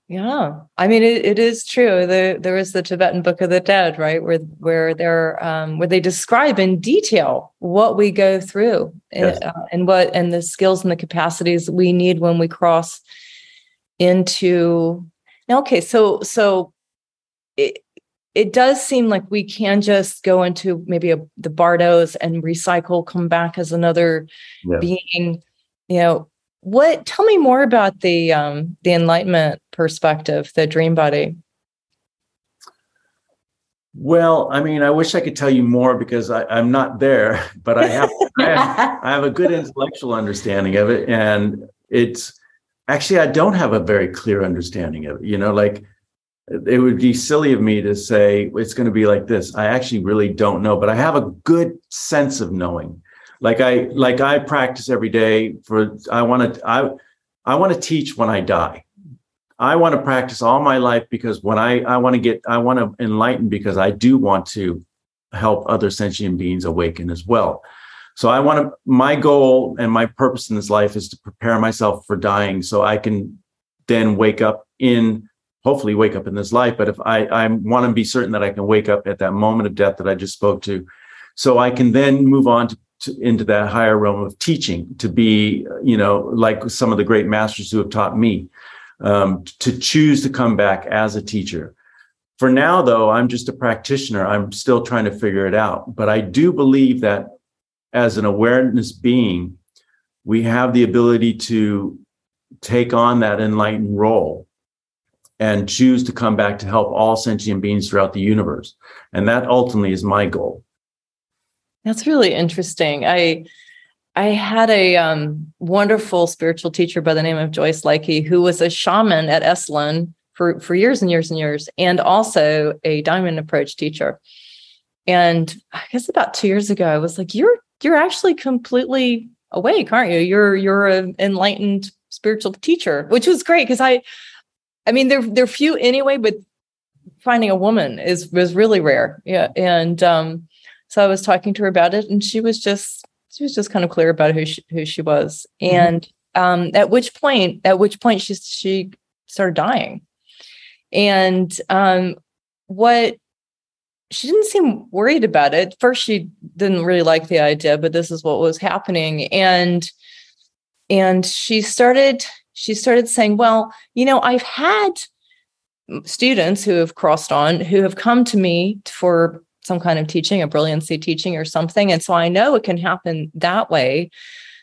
Yeah, I mean it, it is true. The, there is the Tibetan Book of the Dead, right, where where they're um, where they describe in detail what we go through yes. and, uh, and what and the skills and the capacities we need when we cross into. Okay, so so it, it does seem like we can just go into maybe a, the bardos and recycle come back as another yeah. being you know what tell me more about the um the enlightenment perspective the dream body well i mean i wish i could tell you more because I, i'm not there but I have, I have i have a good intellectual understanding of it and it's actually i don't have a very clear understanding of it you know like it would be silly of me to say it's going to be like this. I actually really don't know, but I have a good sense of knowing. Like I like I practice every day for I want to I I want to teach when I die. I want to practice all my life because when I I want to get I want to enlighten because I do want to help other sentient beings awaken as well. So I want to my goal and my purpose in this life is to prepare myself for dying so I can then wake up in hopefully wake up in this life. But if I, I want to be certain that I can wake up at that moment of death that I just spoke to, so I can then move on to, to, into that higher realm of teaching to be, you know, like some of the great masters who have taught me, um, to choose to come back as a teacher. For now, though, I'm just a practitioner. I'm still trying to figure it out. But I do believe that as an awareness being, we have the ability to take on that enlightened role and choose to come back to help all sentient beings throughout the universe. And that ultimately is my goal. That's really interesting. I I had a um, wonderful spiritual teacher by the name of Joyce Likey, who was a shaman at Esalen for, for years and years and years, and also a diamond approach teacher. And I guess about two years ago, I was like, "You're you're actually completely awake, aren't you? You're you're an enlightened spiritual teacher," which was great because I I mean, they're they're few anyway, but finding a woman is was really rare. Yeah, and um, so I was talking to her about it, and she was just she was just kind of clear about who she, who she was, mm-hmm. and um, at which point at which point she she started dying, and um, what she didn't seem worried about it. First, she didn't really like the idea, but this is what was happening, and and she started she started saying, Well, you know, I've had students who have crossed on who have come to me for some kind of teaching, a brilliancy teaching or something. And so I know it can happen that way.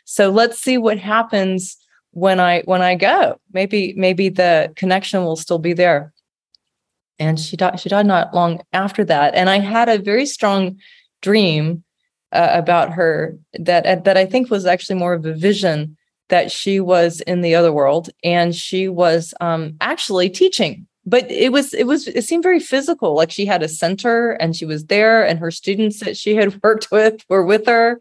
So let's see what happens when I when I go. Maybe maybe the connection will still be there. And she died. She died not long after that. And I had a very strong dream uh, about her that that I think was actually more of a vision that she was in the other world and she was um, actually teaching. But it was it was it seemed very physical like she had a center and she was there and her students that she had worked with were with her.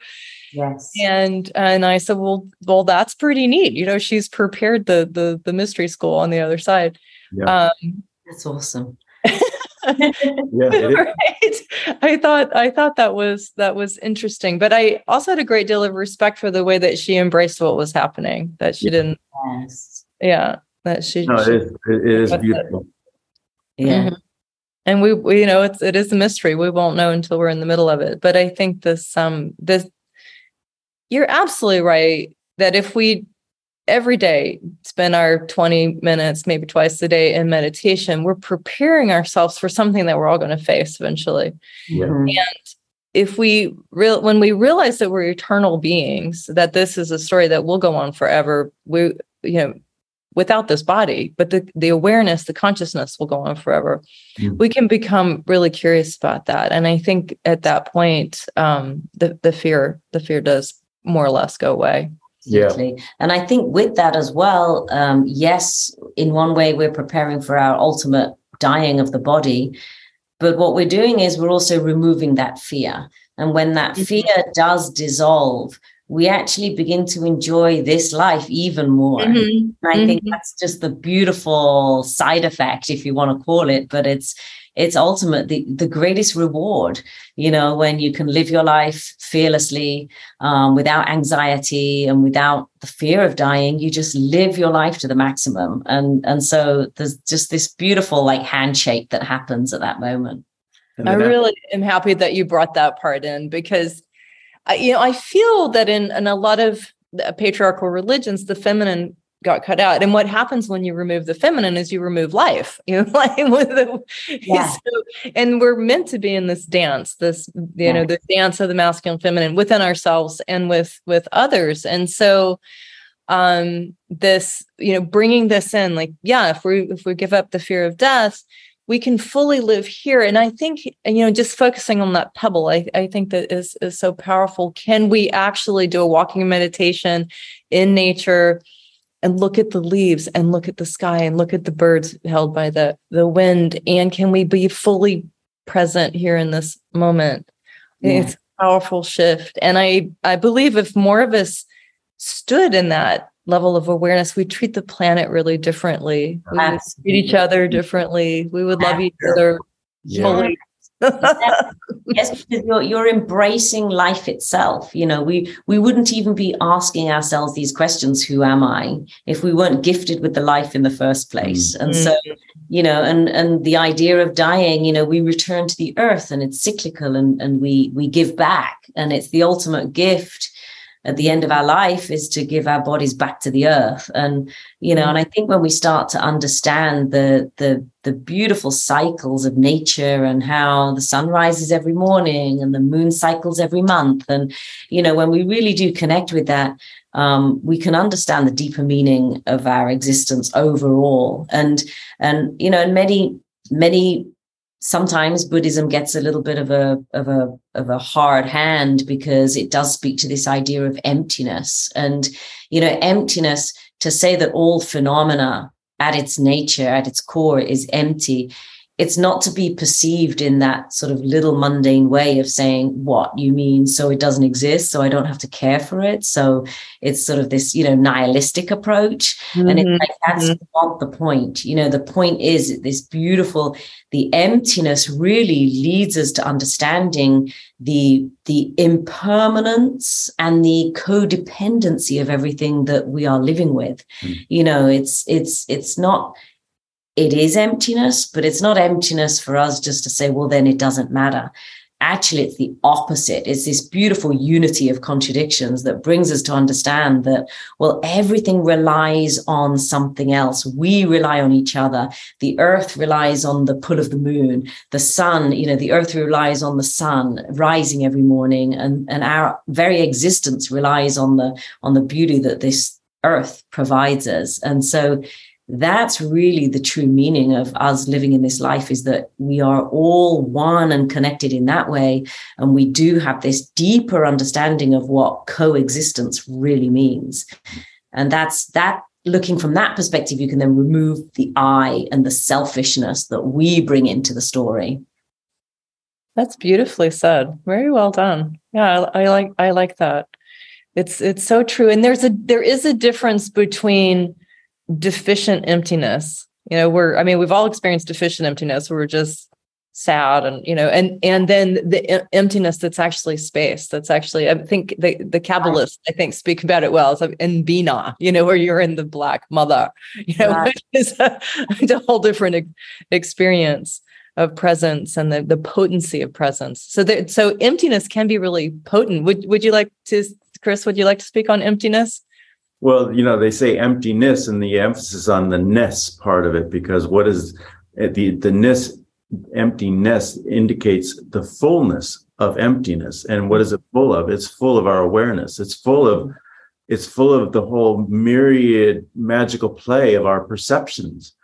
Yes. And and i said well well that's pretty neat you know she's prepared the the the mystery school on the other side. Yeah. um that's awesome. yeah, right. I thought I thought that was that was interesting, but I also had a great deal of respect for the way that she embraced what was happening. That she didn't, yes. yeah, that she. No, she, it is, it is beautiful. It. Yeah, mm-hmm. and we, we, you know, it's it is a mystery. We won't know until we're in the middle of it. But I think this, um, this, you're absolutely right that if we every day spend our 20 minutes maybe twice a day in meditation we're preparing ourselves for something that we're all going to face eventually yeah. Mm-hmm. and if we real when we realize that we're eternal beings that this is a story that will go on forever we you know without this body, but the, the awareness, the consciousness will go on forever. Mm. We can become really curious about that. And I think at that point, um, the, the fear, the fear does more or less go away. Yeah. And I think with that as well, um, yes, in one way, we're preparing for our ultimate dying of the body. But what we're doing is we're also removing that fear. And when that mm-hmm. fear does dissolve, we actually begin to enjoy this life even more. Mm-hmm. I mm-hmm. think that's just the beautiful side effect, if you want to call it, but it's it's ultimately the greatest reward, you know, when you can live your life fearlessly, um, without anxiety and without the fear of dying. You just live your life to the maximum. And and so there's just this beautiful like handshake that happens at that moment. I really am happy that you brought that part in because you know, I feel that in, in a lot of patriarchal religions, the feminine got cut out. And what happens when you remove the feminine is you remove life. You know, like with the, yeah. so, and we're meant to be in this dance, this, you yeah. know, the dance of the masculine feminine within ourselves and with with others. And so um this, you know, bringing this in, like, yeah, if we if we give up the fear of death, we can fully live here and i think you know just focusing on that pebble i, I think that is, is so powerful can we actually do a walking meditation in nature and look at the leaves and look at the sky and look at the birds held by the the wind and can we be fully present here in this moment yeah. it's a powerful shift and i i believe if more of us stood in that level of awareness, we treat the planet really differently. We would treat each other differently. We would love each other yeah. fully. yes, because you're, you're embracing life itself. You know, we we wouldn't even be asking ourselves these questions, who am I, if we weren't gifted with the life in the first place. Mm. And so, you know, and and the idea of dying, you know, we return to the earth and it's cyclical and, and we we give back and it's the ultimate gift at the end of our life is to give our bodies back to the earth. And you know and i think when we start to understand the the the beautiful cycles of nature and how the sun rises every morning and the moon cycles every month and you know when we really do connect with that um, we can understand the deeper meaning of our existence overall. And and you know and many many sometimes Buddhism gets a little bit of a of a of a hard hand because it does speak to this idea of emptiness. And you know emptiness to say that all phenomena at its nature at its core is empty it's not to be perceived in that sort of little mundane way of saying what you mean so it doesn't exist so i don't have to care for it so it's sort of this you know nihilistic approach mm-hmm. and it's like that's mm-hmm. not the point you know the point is this beautiful the emptiness really leads us to understanding the the impermanence and the codependency of everything that we are living with mm. you know it's it's it's not it is emptiness, but it's not emptiness for us just to say, well, then it doesn't matter. Actually, it's the opposite. It's this beautiful unity of contradictions that brings us to understand that, well, everything relies on something else. We rely on each other. The earth relies on the pull of the moon. The sun, you know, the earth relies on the sun rising every morning. And, and our very existence relies on the, on the beauty that this earth provides us. And so that's really the true meaning of us living in this life is that we are all one and connected in that way. And we do have this deeper understanding of what coexistence really means. And that's that looking from that perspective you can then remove the i and the selfishness that we bring into the story. That's beautifully said. Very well done. Yeah I, I like i like that. It's it's so true. And there's a there is a difference between deficient emptiness. You know we're i mean we've all experienced deficient emptiness. We're just sad and you know and and then the emptiness that's actually space that's actually i think the the kabbalists i think speak about it well. It's like in binah you know where you're in the black mother you know right. which is a, a whole different experience of presence and the, the potency of presence. So that so emptiness can be really potent. Would would you like to chris would you like to speak on emptiness well, you know, they say emptiness and the emphasis on the ness part of it, because what is eh, the the ness emptiness indicates the fullness of emptiness. And what is it full of? It's full of our awareness. It's full of it's full of the whole myriad magical play of our perceptions.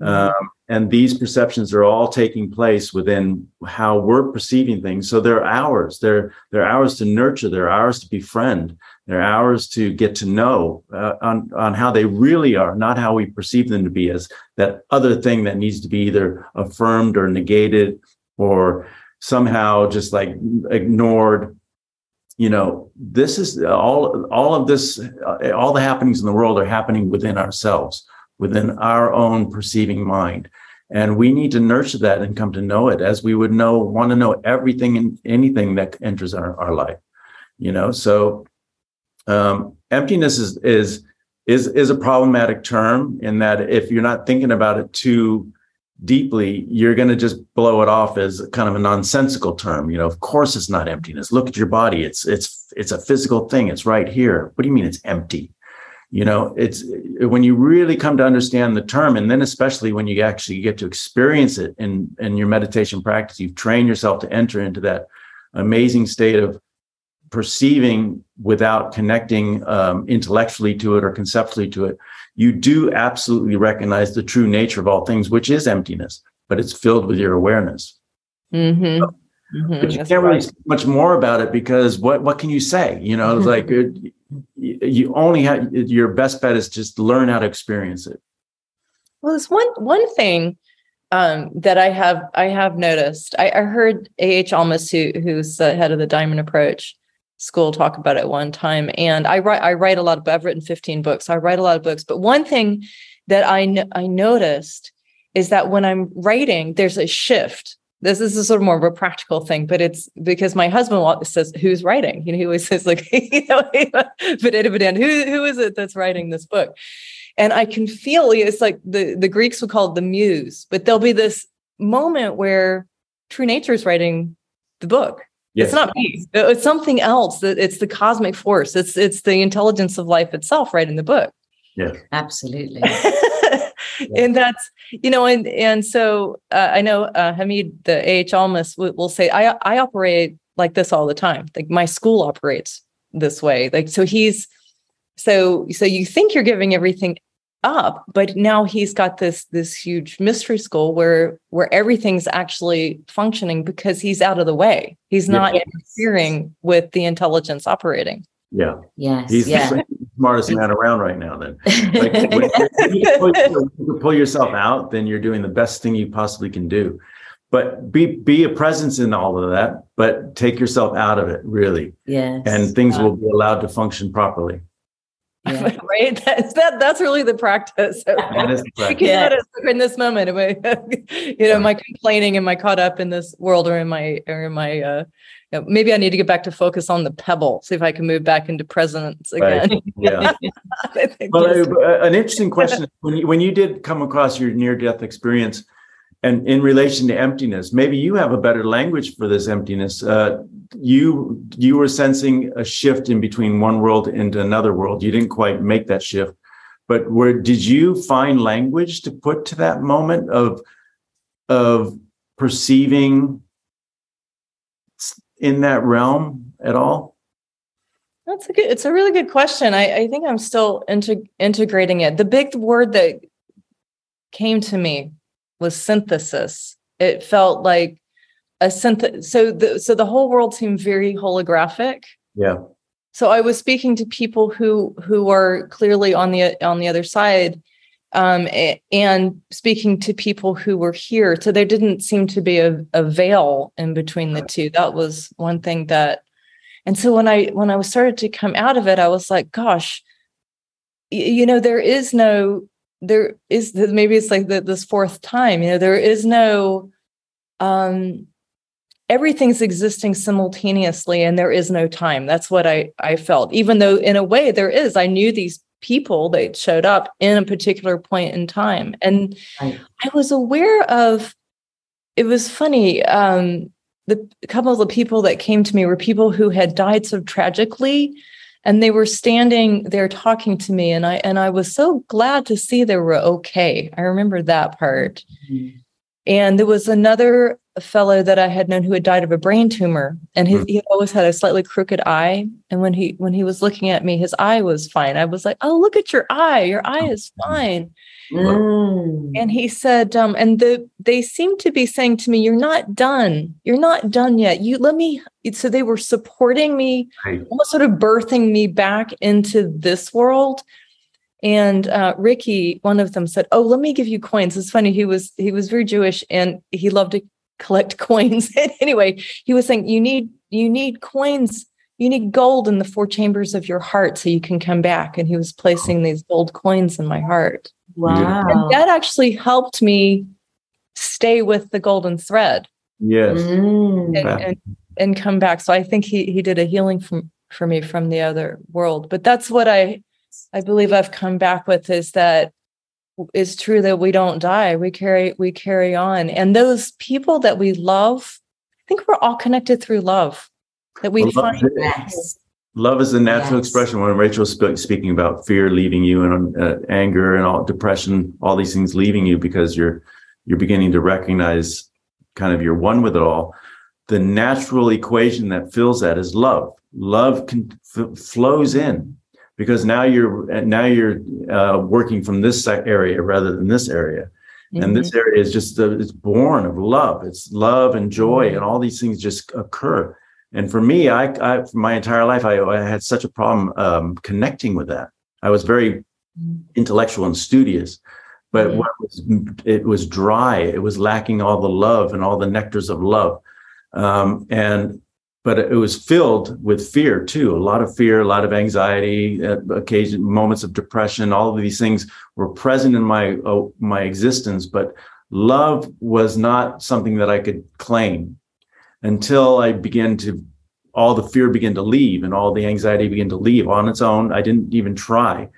Mm-hmm. Um, and these perceptions are all taking place within how we're perceiving things. So they're ours. They're they're ours to nurture. They're ours to befriend. They're ours to get to know uh, on on how they really are, not how we perceive them to be as that other thing that needs to be either affirmed or negated or somehow just like ignored. You know this is all all of this uh, all the happenings in the world are happening within ourselves within our own perceiving mind. And we need to nurture that and come to know it as we would know want to know everything and anything that enters our, our life you know? So um, emptiness is is is is a problematic term in that if you're not thinking about it too deeply, you're going to just blow it off as kind of a nonsensical term. You know, of course it's not emptiness. Look at your body. It's it's it's a physical thing. It's right here. What do you mean it's empty? You know, it's when you really come to understand the term, and then especially when you actually get to experience it in in your meditation practice, you've trained yourself to enter into that amazing state of perceiving without connecting um, intellectually to it or conceptually to it you do absolutely recognize the true nature of all things, which is emptiness, but it's filled with your awareness. Mm-hmm. Mm-hmm. But you That's can't really speak much more about it because what what can you say? You know, it's like it, you only have your best bet is just learn how to experience it. Well, there's one one thing um, that I have I have noticed. I, I heard A. H. Almaas, who, who's the head of the Diamond Approach, school talk about it one time and i write i write a lot of i've written 15 books i write a lot of books but one thing that i i noticed is that when i'm writing there's a shift. This, this is sort of more of a practical thing but it's because my husband says who's writing? You know he always says like you know who, who is it that's writing this book? And i can feel it's like the the greeks would call it the muse but there'll be this moment where true nature is writing the book Yes. It's not me. It's something else. It's the cosmic force. It's it's the intelligence of life itself, right in the book. Yeah, absolutely. and that's you know, and and so uh, I know uh, Hamid, the A.H. Almaas, will, will say I I operate like this all the time. Like my school operates this way. Like so he's so so you think you're giving everything up but now he's got this this huge mystery school where where everything's actually functioning because he's out of the way. He's not yes. interfering with the intelligence operating. Yeah. Yes he's yeah. the smartest man around right now then. Like, when, you pull, pull yourself out then you're doing the best thing you possibly can do. But be be a presence in all of that but take yourself out of it really. Yeah and things will be allowed to function properly yeah. right? That's that. That's really the practice. That is the practice. Yeah. in this moment, am I, you know, am I complaining? Am I caught up in this world, or am I, or am I? Uh, you know, maybe I need to get back to focus on the pebble. See if I can move back into presence again. Right. Yeah. well, uh, an interesting question when you, when you did come across your near death experience and in relation to emptiness. Maybe you have a better language for this emptiness. Uh, you you were sensing a shift in between one world into another world. You didn't quite make that shift. But where did you find language to put to that moment of of perceiving in that realm at all? That's a good it's a really good question. I, I think i'm still into, integrating it. The big word that came to me was synthesis. It felt like a synth. So the so the whole world seemed very holographic. Yeah. So I was speaking to people who who are clearly on the on the other side, um, and speaking to people who were here. So there didn't seem to be a, a veil in between the two. That was one thing that. And so when I when I was started to come out of it, I was like, gosh, you know, there is no there is maybe it's like the, this fourth time you know there is no um everything's existing simultaneously and there is no time. That's what i i felt. Even though in a way there is i knew these people that showed up in a particular point in time. And right. i was aware of it was funny um the a couple of the people that came to me were people who had died so tragically and they were standing there talking to me and i and i was so glad to see they were okay i remember that part mm-hmm. and there was another fellow that I had known who had died of a brain tumor, and he, mm. he always had a slightly crooked eye. And when he when he was looking at me, his eye was fine. I was like, "Oh, look at your eye! Your eye is fine." Mm. And he said, um, and the they seemed to be saying to me, "You're not done. You're not done yet. You let me." So they were supporting me, right. almost sort of birthing me back into this world and uh, Ricky, one of them said, "Oh, let me give you coins." It's funny. He was he was very Jewish and he loved to collect coins. anyway, he was saying, "You need you need coins. You need gold in the four chambers of your heart so you can come back." And he was placing these gold coins in my heart. Wow! And that actually helped me stay with the golden thread. Yes. Mm. And, and, and come back. So I think he he did a healing from for me from the other world. But that's what I I believe I've come back with is that it's true that we don't die. We carry we carry on. And those people that we love, I think we're all connected through love. That we well, find love, yes. Love is a natural yes. expression. When Rachel sp- speaking about fear leaving you and uh, anger and all depression, all these things leaving you because you're you're beginning to recognize kind of you're one with it all. The natural equation that fills that is love. Love can, f- flows in because now you're now you're uh, working from this area rather than this area mm-hmm. and this mm-hmm. area is just uh, it's born of love it's love and joy and all these things just occur and for me i, I for my entire life I, I, had such a problem um, connecting with that. I was very mm-hmm. intellectual and studious but mm-hmm. was, it was dry. It was lacking all the love and all the nectars of love. Um, and but it was filled with fear too. A lot of fear a lot of anxiety uh, occasion moments of depression. All of these things were present in my uh, my existence but love was not something that i could claim until i began to all the fear began to leave and all the anxiety began to leave on its own i didn't even try.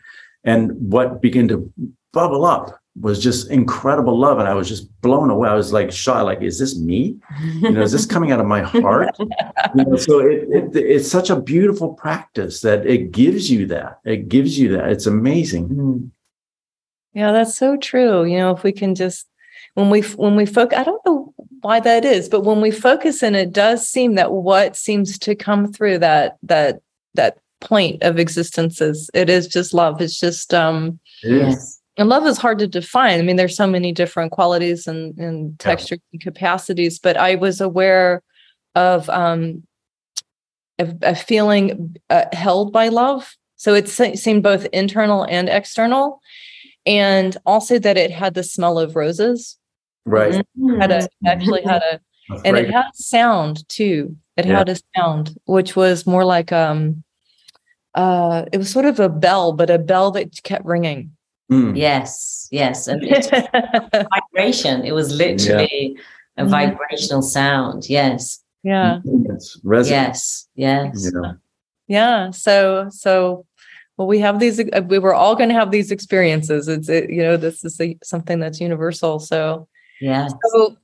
And what began to bubble up was just incredible love and i was just blown away. I was like shot like is this me? You know is this coming out of my heart? You know, so it, it, it's such a beautiful practice that it gives you that. It gives you that. It's amazing. Mm. yeah that's so true. You know if we can just when we when we focus i don't know why that is but when we focus and it does seem that what seems to come through that that that point of existence is it is just love it's just um yes and love is hard to define. I mean, there's so many different qualities and, and textures yeah. and capacities, but I was aware of um, a, a feeling uh, held by love. So it seemed both internal and external, and also that it had the smell of roses. Right. Mm-hmm. Had a actually had a, and it had sound too. It yeah. had a sound, which was more like um, uh, it was sort of a bell, but a bell that kept ringing. Mm. Yes, yes. And vibration. It was literally yeah. a mm-hmm. vibrational sound. Yes. Yeah. It's Yes. Yes. You know. Yeah. So so well we have these uh, we were all going to have these experiences. It's it, you know this is a, something that's universal. So yeah. So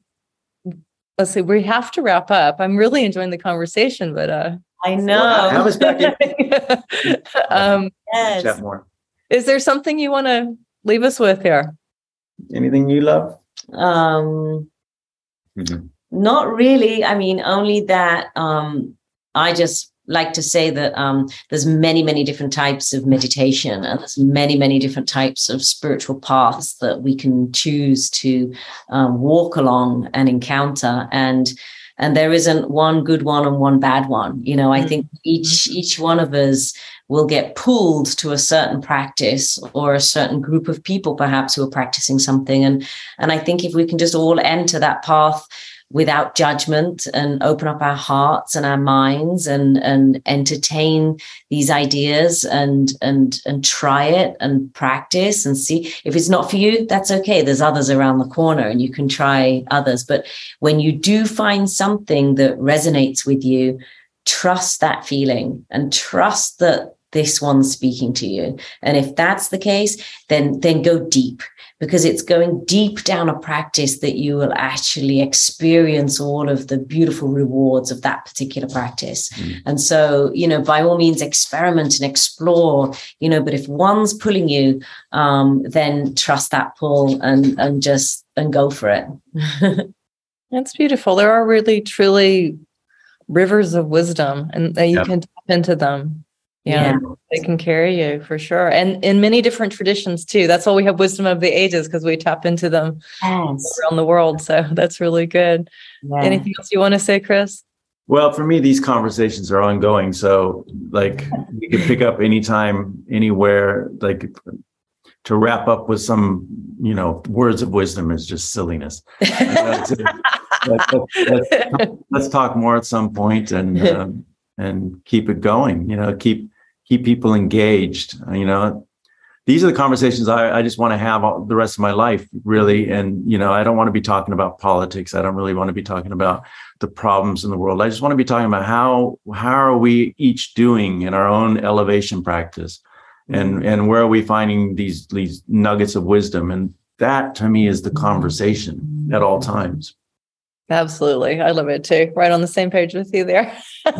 let's see. We have to wrap up. I'm really enjoying the conversation, but uh I know. I was back in. um, yes. Chat more. Is there something you want to leave us with here? Anything you love? Um, mm-hmm. Not really. I mean, only that um, I just like to say that um, there's many, many different types of meditation, and there's many, many different types of spiritual paths that we can choose to um, walk along and encounter. And and there isn't one good one and one bad one. You know, I mm-hmm. think each each one of us will get pulled to a certain practice or a certain group of people perhaps who are practicing something and and i think if we can just all enter that path without judgment and open up our hearts and our minds and and entertain these ideas and and and try it and practice and see. If it's not for you that's okay. There's others around the corner and you can try others. But when you do find something that resonates with you trust that feeling and trust that this one's speaking to you and if that's the case then then go deep because it's going deep down a practice that you will actually experience all of the beautiful rewards of that particular practice mm. and so you know by all means experiment and explore you know but if one's pulling you um then trust that pull and and just and go for it That's beautiful. There are really, truly rivers of wisdom, and that you yep. can tap into them. Yeah, yeah, they can carry you for sure. And in many different traditions too. That's why we have wisdom of the ages because we tap into them yes. around the world. So that's really good. Yeah. Anything else you want to say, Chris? Well, for me, these conversations are ongoing. So, like, we can pick up anytime, anywhere. Like, to wrap up with some, you know, words of wisdom is just silliness. let's, let's, let's, talk more at some point and um, and keep it going. You know, keep keep people engaged. You know, these are the conversations I, I just want to have all, the rest of my life, really. And you know, I don't want to be talking about politics. I don't really want to be talking about the problems in the world. I just want to be talking about how how are we each doing in our own elevation practice and and where are we finding these these nuggets of wisdom and that to me is the conversation at all times absolutely. I love it too. Right on the same page with you there.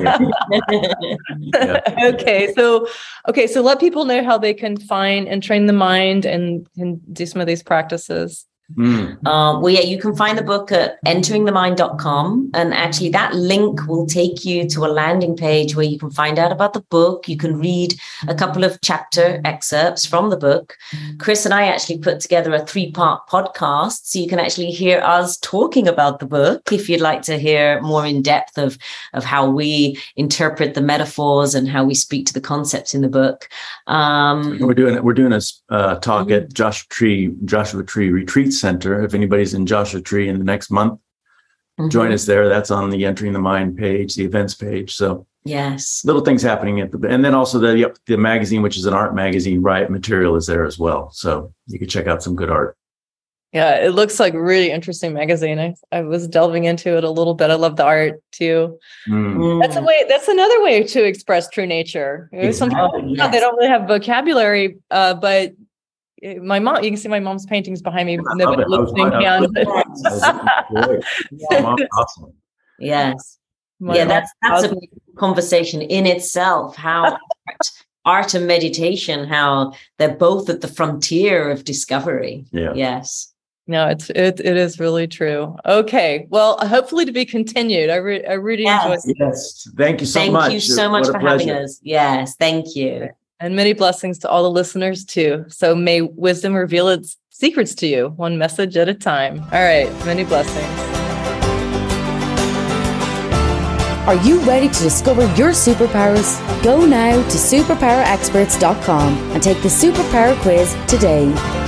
Okay so okay so let people know how they can find Entering the Mind and can do some of these practices Mm. Uh, well, yeah, you can find the book at enteringthemind.com. And actually, that link will take you to a landing page where you can find out about the book. You can read a couple of chapter excerpts from the book. Chris and I actually put together a three part podcast. So you can actually hear us talking about the book if you'd like to hear more in depth of, of how we interpret the metaphors and how we speak to the concepts in the book. Um, we're doing we're doing a uh, talk mm-hmm. at Joshua Tree Joshua Tree Retreats Center. If anybody's in Joshua Tree in the next month, mm-hmm. join us there. That's on the Entering the Mind page, the events page. So yes, little things happening at the and then also the the magazine, which is an art magazine, Riot Material, is there as well. So you can check out some good art. Yeah, it looks like really interesting magazine. I, I was delving into it a little bit. I love the art too. Mm. That's a way. That's another way to express true nature. Sometimes yes. they don't really have vocabulary, uh, but my mom you can see my mom's paintings behind me in the listening awesome. yes my yeah that's that's a conversation in itself how art, art and meditation how they're both at the frontier of discovery yeah yes no, it's it, it is really true. Okay, well, hopefully to be continued. I re- I really yes. enjoyed. Yes, thank you so thank much. Thank you so much for pleasure. having us. Yes, thank you and many blessings to all the listeners too. So may wisdom reveal its secrets to you, one message at a time. All right, many blessings. Are you ready to discover your superpowers? Go now to superpowerexperts.com and take the superpower quiz today.